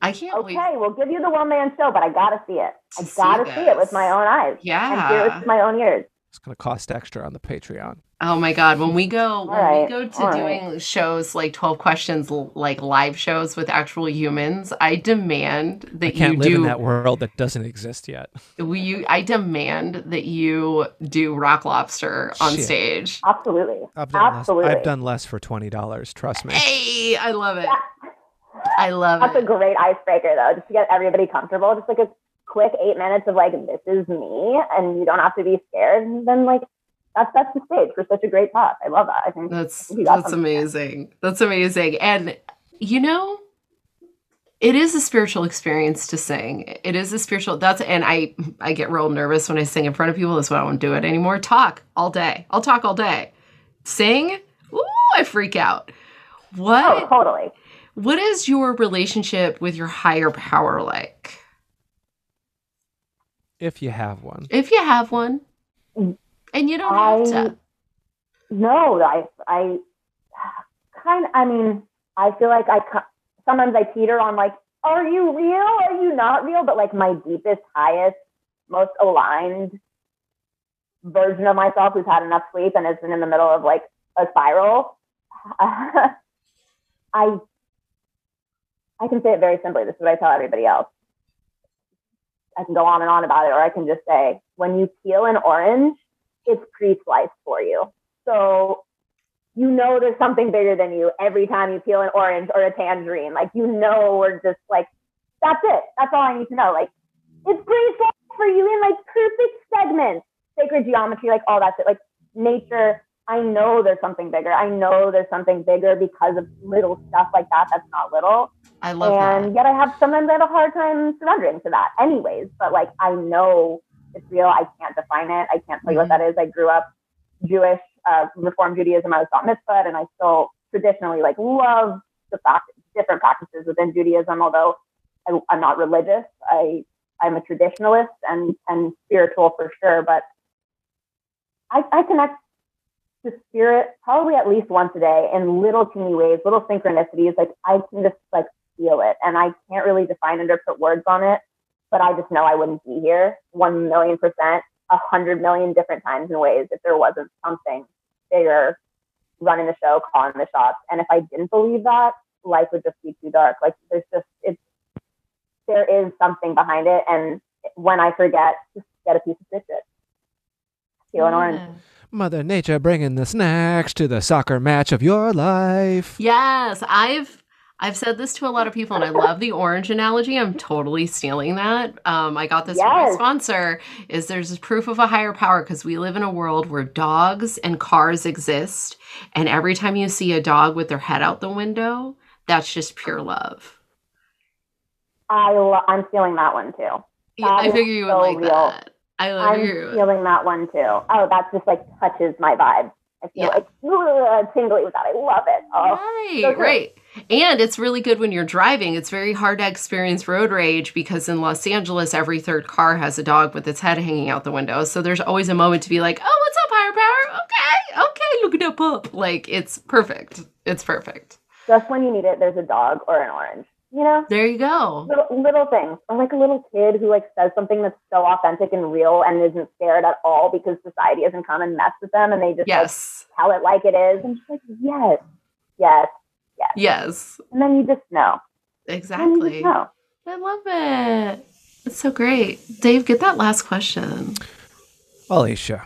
I can't Okay, wait we'll give you the one man show, but I gotta see it. I see gotta see, it with my own eyes. Yeah. And hear it yeah with my own ears. It's gonna cost extra on the Patreon. Oh my god, when we go when we go to all doing shows like 12 questions like live shows with actual humans, I demand that I can't you live do in that world that doesn't exist yet. we you, I demand that you do rock lobster on Shit. stage. Absolutely. I've Absolutely. less. I've done less for twenty dollars. Trust me. Hey, I love it. I love That's a great icebreaker, though, just to get everybody comfortable. Just like a quick eight minutes of like, this is me, and you don't have to be scared. And then like, that's that's the stage for such a great talk. I love that. I think That's You got that's something there. amazing. That's amazing. And you know, it is a spiritual experience to sing. It is a spiritual that's and I I get real nervous when I sing in front of people. That's why I won't do it anymore. Talk all day. I'll talk all day. Sing, ooh, I freak out. What? oh, totally. What is your relationship with your higher power like? If you have one, If you have one. And you don't have to. no, I I kind of. I mean, I feel like I sometimes I teeter on like, are you real? Are you not real? But like my deepest, highest, most aligned version of myself who's had enough sleep and isn't in the middle of like a spiral. *laughs* I I can say it very simply. This is what I tell everybody else. I can go on and on about it, or I can just say, when you peel an orange, it's pre-sliced for you. So you know there's something bigger than you every time you peel an orange or a tangerine. Like you know we're just like, that's it. That's all I need to know. Like it's pre-sliced for you in like perfect segments, sacred geometry, like all that shit. Like nature, I know there's something bigger. I know there's something bigger because of little stuff like that that's not little. I love and that. yet I have sometimes I have a hard time surrendering to that anyways. But like I know it's real. I can't define it. I can't tell you what that is. I grew up Jewish, uh, Reform Judaism. I was taught mitzvah, and I still traditionally like love the fact different practices within Judaism. Although I, I'm not religious, I I'm a traditionalist and and spiritual for sure. But I, I connect to spirit probably at least once a day in little teeny ways, little synchronicities. Like I can just like feel it, and I can't really define it or put words on it. But I just know I wouldn't be here one million percent, a hundred million different times in ways if there wasn't something bigger running the show, calling the shots. And if I didn't believe that, life would just be too dark. Like there's just it's there is something behind it, and when I forget, just get a piece of stitches. Peel an orange. Mother Nature bringing the snacks to the soccer match of your life. Yes, I've I've said this to a lot of people, and I love the orange analogy. I'm totally stealing that. Um, I got this from my sponsor. Is there's proof of a higher power because we live in a world where dogs and cars exist, and every time you see a dog with their head out the window, that's just pure love. I lo- I'm feeling that one too. Yeah, I figure you would so like real. that. I love I'm you. feeling that one too. Oh, that just like touches my vibe. I feel Yeah. like tingly with that. I love it. Oh, Right, so right. And it's really good when you're driving. It's very hard to experience road rage because in Los Angeles, every third car has a dog with its head hanging out the window. So there's always a moment to be like, oh, what's up, higher power? Okay, okay, look at that pup. Like, it's perfect. It's perfect. just when you need it, there's a dog or an orange. You know, There you go. little, little things, or like a little kid who like says something that's so authentic and real and isn't scared at all because society hasn't come and messed with them, and they just like, Yes. tell it like it is, and just like yes, yes, Yes. yes. and then you just know. Exactly. just know. I love it. It's so great. Dave, get that last question. Alicia,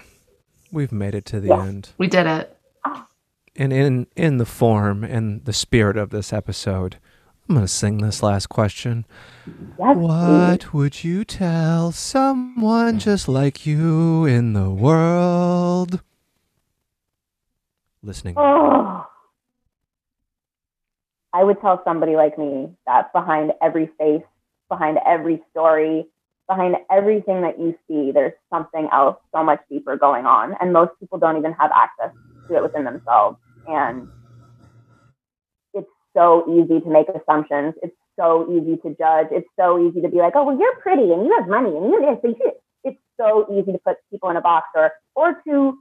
we've made it to the Yeah. end. We did it. Ah. And in in the form and the spirit of this episode, I'm going to sing this last question. Yes, please. What would you tell someone just like you in the world? Listening. Oh. I would tell somebody like me that behind every face, behind every story, behind everything that you see, there's something else so much deeper going on. And most people don't even have access to it within themselves. And so easy to make assumptions. It's so easy to judge. It's so easy to be like, oh, well, you're pretty and you have money and you're this you. It's so easy to put people in a box or, or to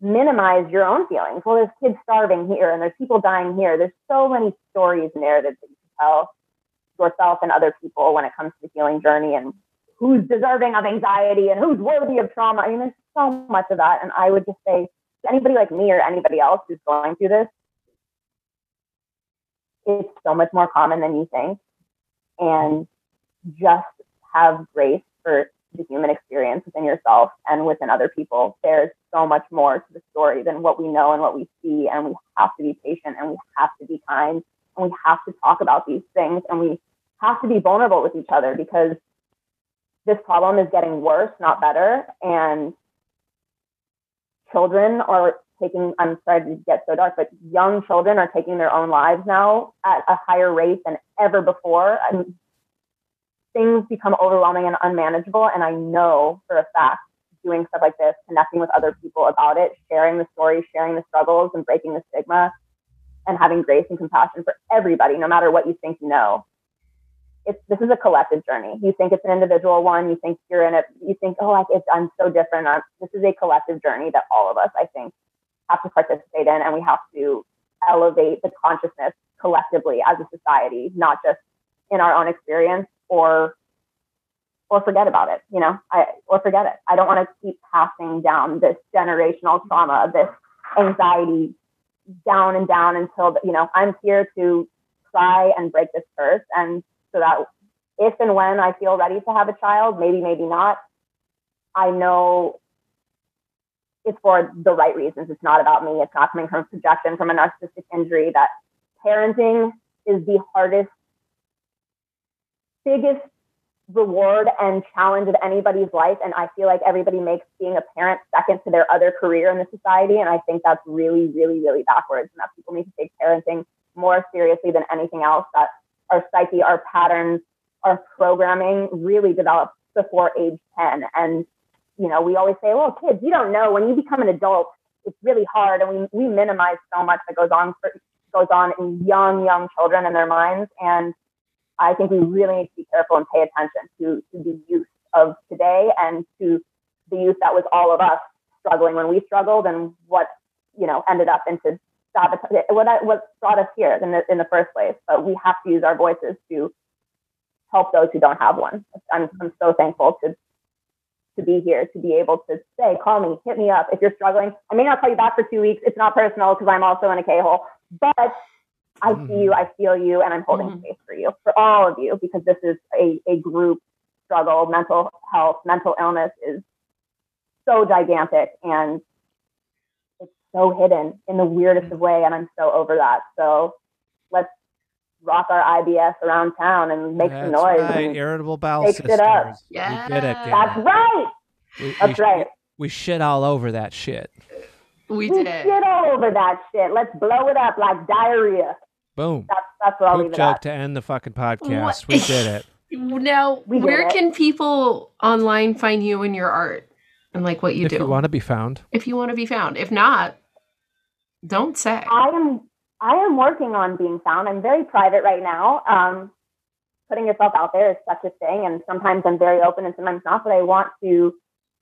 minimize your own feelings. Well, there's kids starving here and there's people dying here. There's so many stories and narratives that you can tell yourself and other people when it comes to the healing journey and who's deserving of anxiety and who's worthy of trauma. I mean, there's so much of that. And I would just say to anybody like me or anybody else who's going through this, it's so much more common than you think. And just have grace for the human experience within yourself and within other people. There's so much more to the story than what we know and what we see. And we have to be patient and we have to be kind and we have to talk about these things and we have to be vulnerable with each other because this problem is getting worse, not better. And children are taking, I'm sorry to get so dark, but young children are taking their own lives now at a higher rate than ever before. And things become overwhelming and unmanageable. And I know for a fact doing stuff like this, connecting with other people about it, sharing the stories, sharing the struggles, and breaking the stigma, and having grace and compassion for everybody, no matter what you think you know. It's this is a collective journey. You think it's an individual one. You think you're in it. You think, oh, like it's, I'm so different. I'm, this is a collective journey that all of us, I think, have to participate in, and we have to elevate the consciousness collectively as a society, not just in our own experience or or forget about it, you know, I, or forget it. I don't want to keep passing down this generational trauma, this anxiety down and down until, you know, I'm here to try and break this curse. And so that if and when I feel ready to have a child, maybe, maybe not, I know it's for the right reasons. It's not about me. It's not coming from projection from a narcissistic injury that parenting is the hardest, biggest reward and challenge of anybody's life. And I feel like everybody makes being a parent second to their other career in the society. And I think that's really, really, really backwards. And that people need to take parenting more seriously than anything else. That our psyche, our patterns, our programming really develops before age 10. And, you know, we always say, well, kids, you don't know. When you become an adult, it's really hard. And we, we minimize so much that goes on for, goes on in young, young children and their minds. And I think we really need to be careful and pay attention to, to the youth of today and to the youth that was all of us struggling when we struggled and what, you know, ended up into sabotage, what, what brought us here in the, in the first place. But we have to use our voices to help those who don't have one. I'm, I'm so thankful to to be here, to be able to say, call me, hit me up. If you're struggling, I may not call you back for two weeks. It's not personal because I'm also in a K-hole, but I see you, I feel you, and I'm holding mm-hmm. space for you, for all of you, because this is a, a group struggle. Mental health, mental illness is so gigantic and it's so hidden in the weirdest of way. And I'm so over that. So let's rock our IBS around town and make That's some noise. Right. And Irritable bowel sisters. It up. Yeah. We did it. That's right. We, That's we, right. We shit all over that shit. We did. we shit all over that shit. Let's blow it up like diarrhea. Boom. That's that's what I'll Poop leave it joke at. to end the fucking podcast. What? We did it. *laughs* Now, We did where it. can people online find you and your art and like what you if do? If you want to be found, if you want to be found. If not, don't say. I am I am working on being found. I'm very private right now. Um, putting yourself out there is such a thing, and sometimes I'm very open and sometimes not. But I want to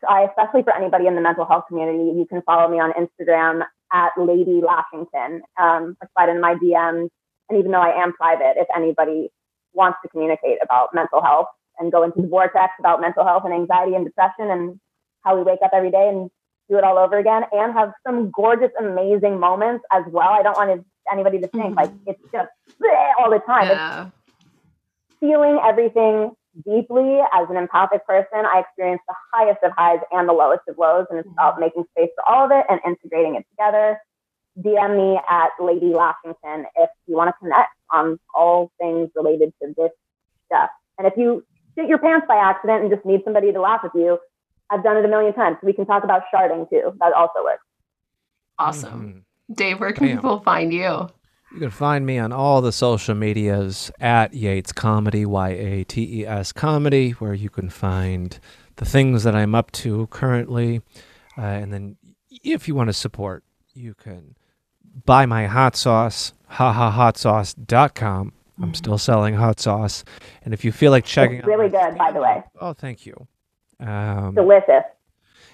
try, especially for anybody in the mental health community. You can follow me on Instagram at Lady Lashington, um, or slide in my DMs. And even though I am private, if anybody wants to communicate about mental health and go into the vortex about mental health and anxiety and depression and how we wake up every day and do it all over again and have some gorgeous, amazing moments as well. I don't want anybody to think Mhm. like it's just bleh all the time. It's feeling everything deeply as an empathic person. I experience the highest of highs and the lowest of lows, and it's about making space for all of it and integrating it together. DM me at Lady Lashington if you want to connect on all things related to this stuff. And if you shit your pants by accident and just need somebody to laugh with you, I've done it a million times. We can talk about sharding too. That also works. Awesome. Dave, where can Bam. people find you? You can find me on all the social medias at Yates Comedy, Y A T E S Comedy, where you can find the things that I'm up to currently. Uh, and then if you want to support, you can buy my hot sauce, hahahotsauce.com. I'm still selling hot sauce. And if you feel like checking It's out really good, by the way. Oh, thank you. Um, Delicious.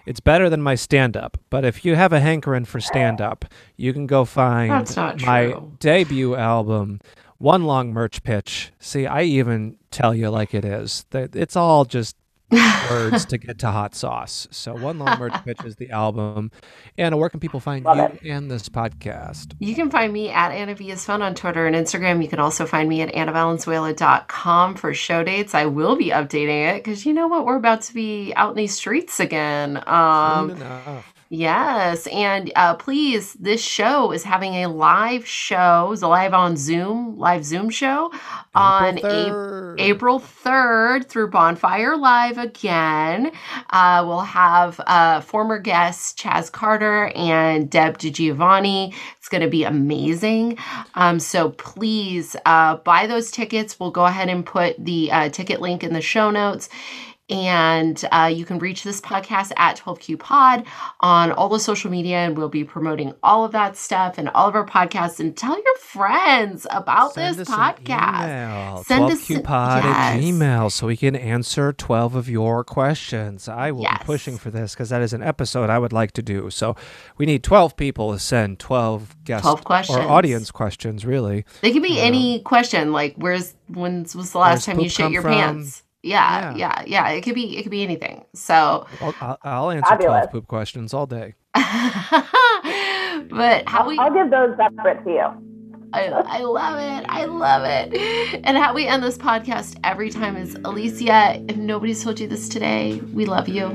It's better than my stand up, but if you have a hankering for stand up, you can go find my debut album, One Long Merch Pitch. See, I even tell you like it is. It's all just *laughs* words to get to hot sauce. So, One Long Merch Pitch is the album. Anna, where can people find Love you it. and this podcast? You can find me at Anna V is Fun on Twitter and Instagram. You can also find me at AnnaValenzuela.com for show dates. I will be updating it because you know what? We're about to be out in these streets again. Um, Soon enough. Yes, and uh, please, this show is having a live show. It's a live on Zoom, live Zoom show on April April. 3rd. April 3rd through Bonfire Live again. Uh, we'll have uh, former guests Chaz Carter and Deb DiGiovanni. It's going to be amazing. Um, so please uh, buy those tickets. We'll go ahead and put the uh, ticket link in the show notes. And uh, you can reach this podcast at 12Q Pod on all the social media, and we'll be promoting all of that stuff and all of our podcasts. And tell your friends about Send this podcast. email, Send us an- 12qpod at gmail so we can answer 12 of your questions. I will Yes. be pushing for this because that is an episode I would like to do. So we need 12 people to send 12 guest 12 questions. or audience questions, really. They can be Yeah. any question, like where's when was the last time you shit your from? pants? Yeah, yeah, yeah, It could be it could be anything. So, I'll, I'll, I'll answer Fabulous. 12 poop questions all day. *laughs* but how we I'll give those separate to you. I, I love it. I love it. And how we end this podcast every time is Alicia, if nobody's told you this today, we love you.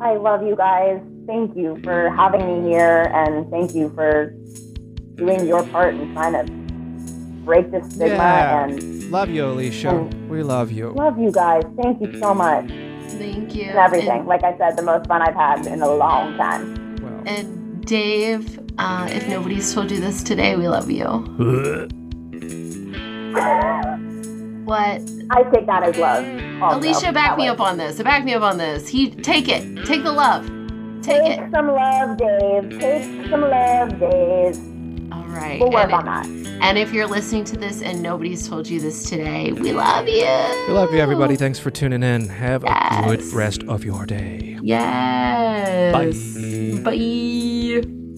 I love you guys. Thank you for having me here, and thank you for doing your part in trying to break this stigma. Yeah. And Love you, Alicia. We love you. love you guys. Thank you so much. Thank you. And everything. Like I said, the most fun I've had in a long time. Well, And, and Dave, uh, if nobody's told you this today, we love you. *laughs* What? I take that as love. also, Alicia, back that me way. up on this. Back me up on this. He take it. Take the love. Take Take it. some love, Dave. Take some love, Dave. All right. We'll work and, on that. and if you're listening to this and nobody's told you this today, we love you. we love you, everybody. Thanks for tuning in. Have a good rest of your day. Yes. Bye. Bye.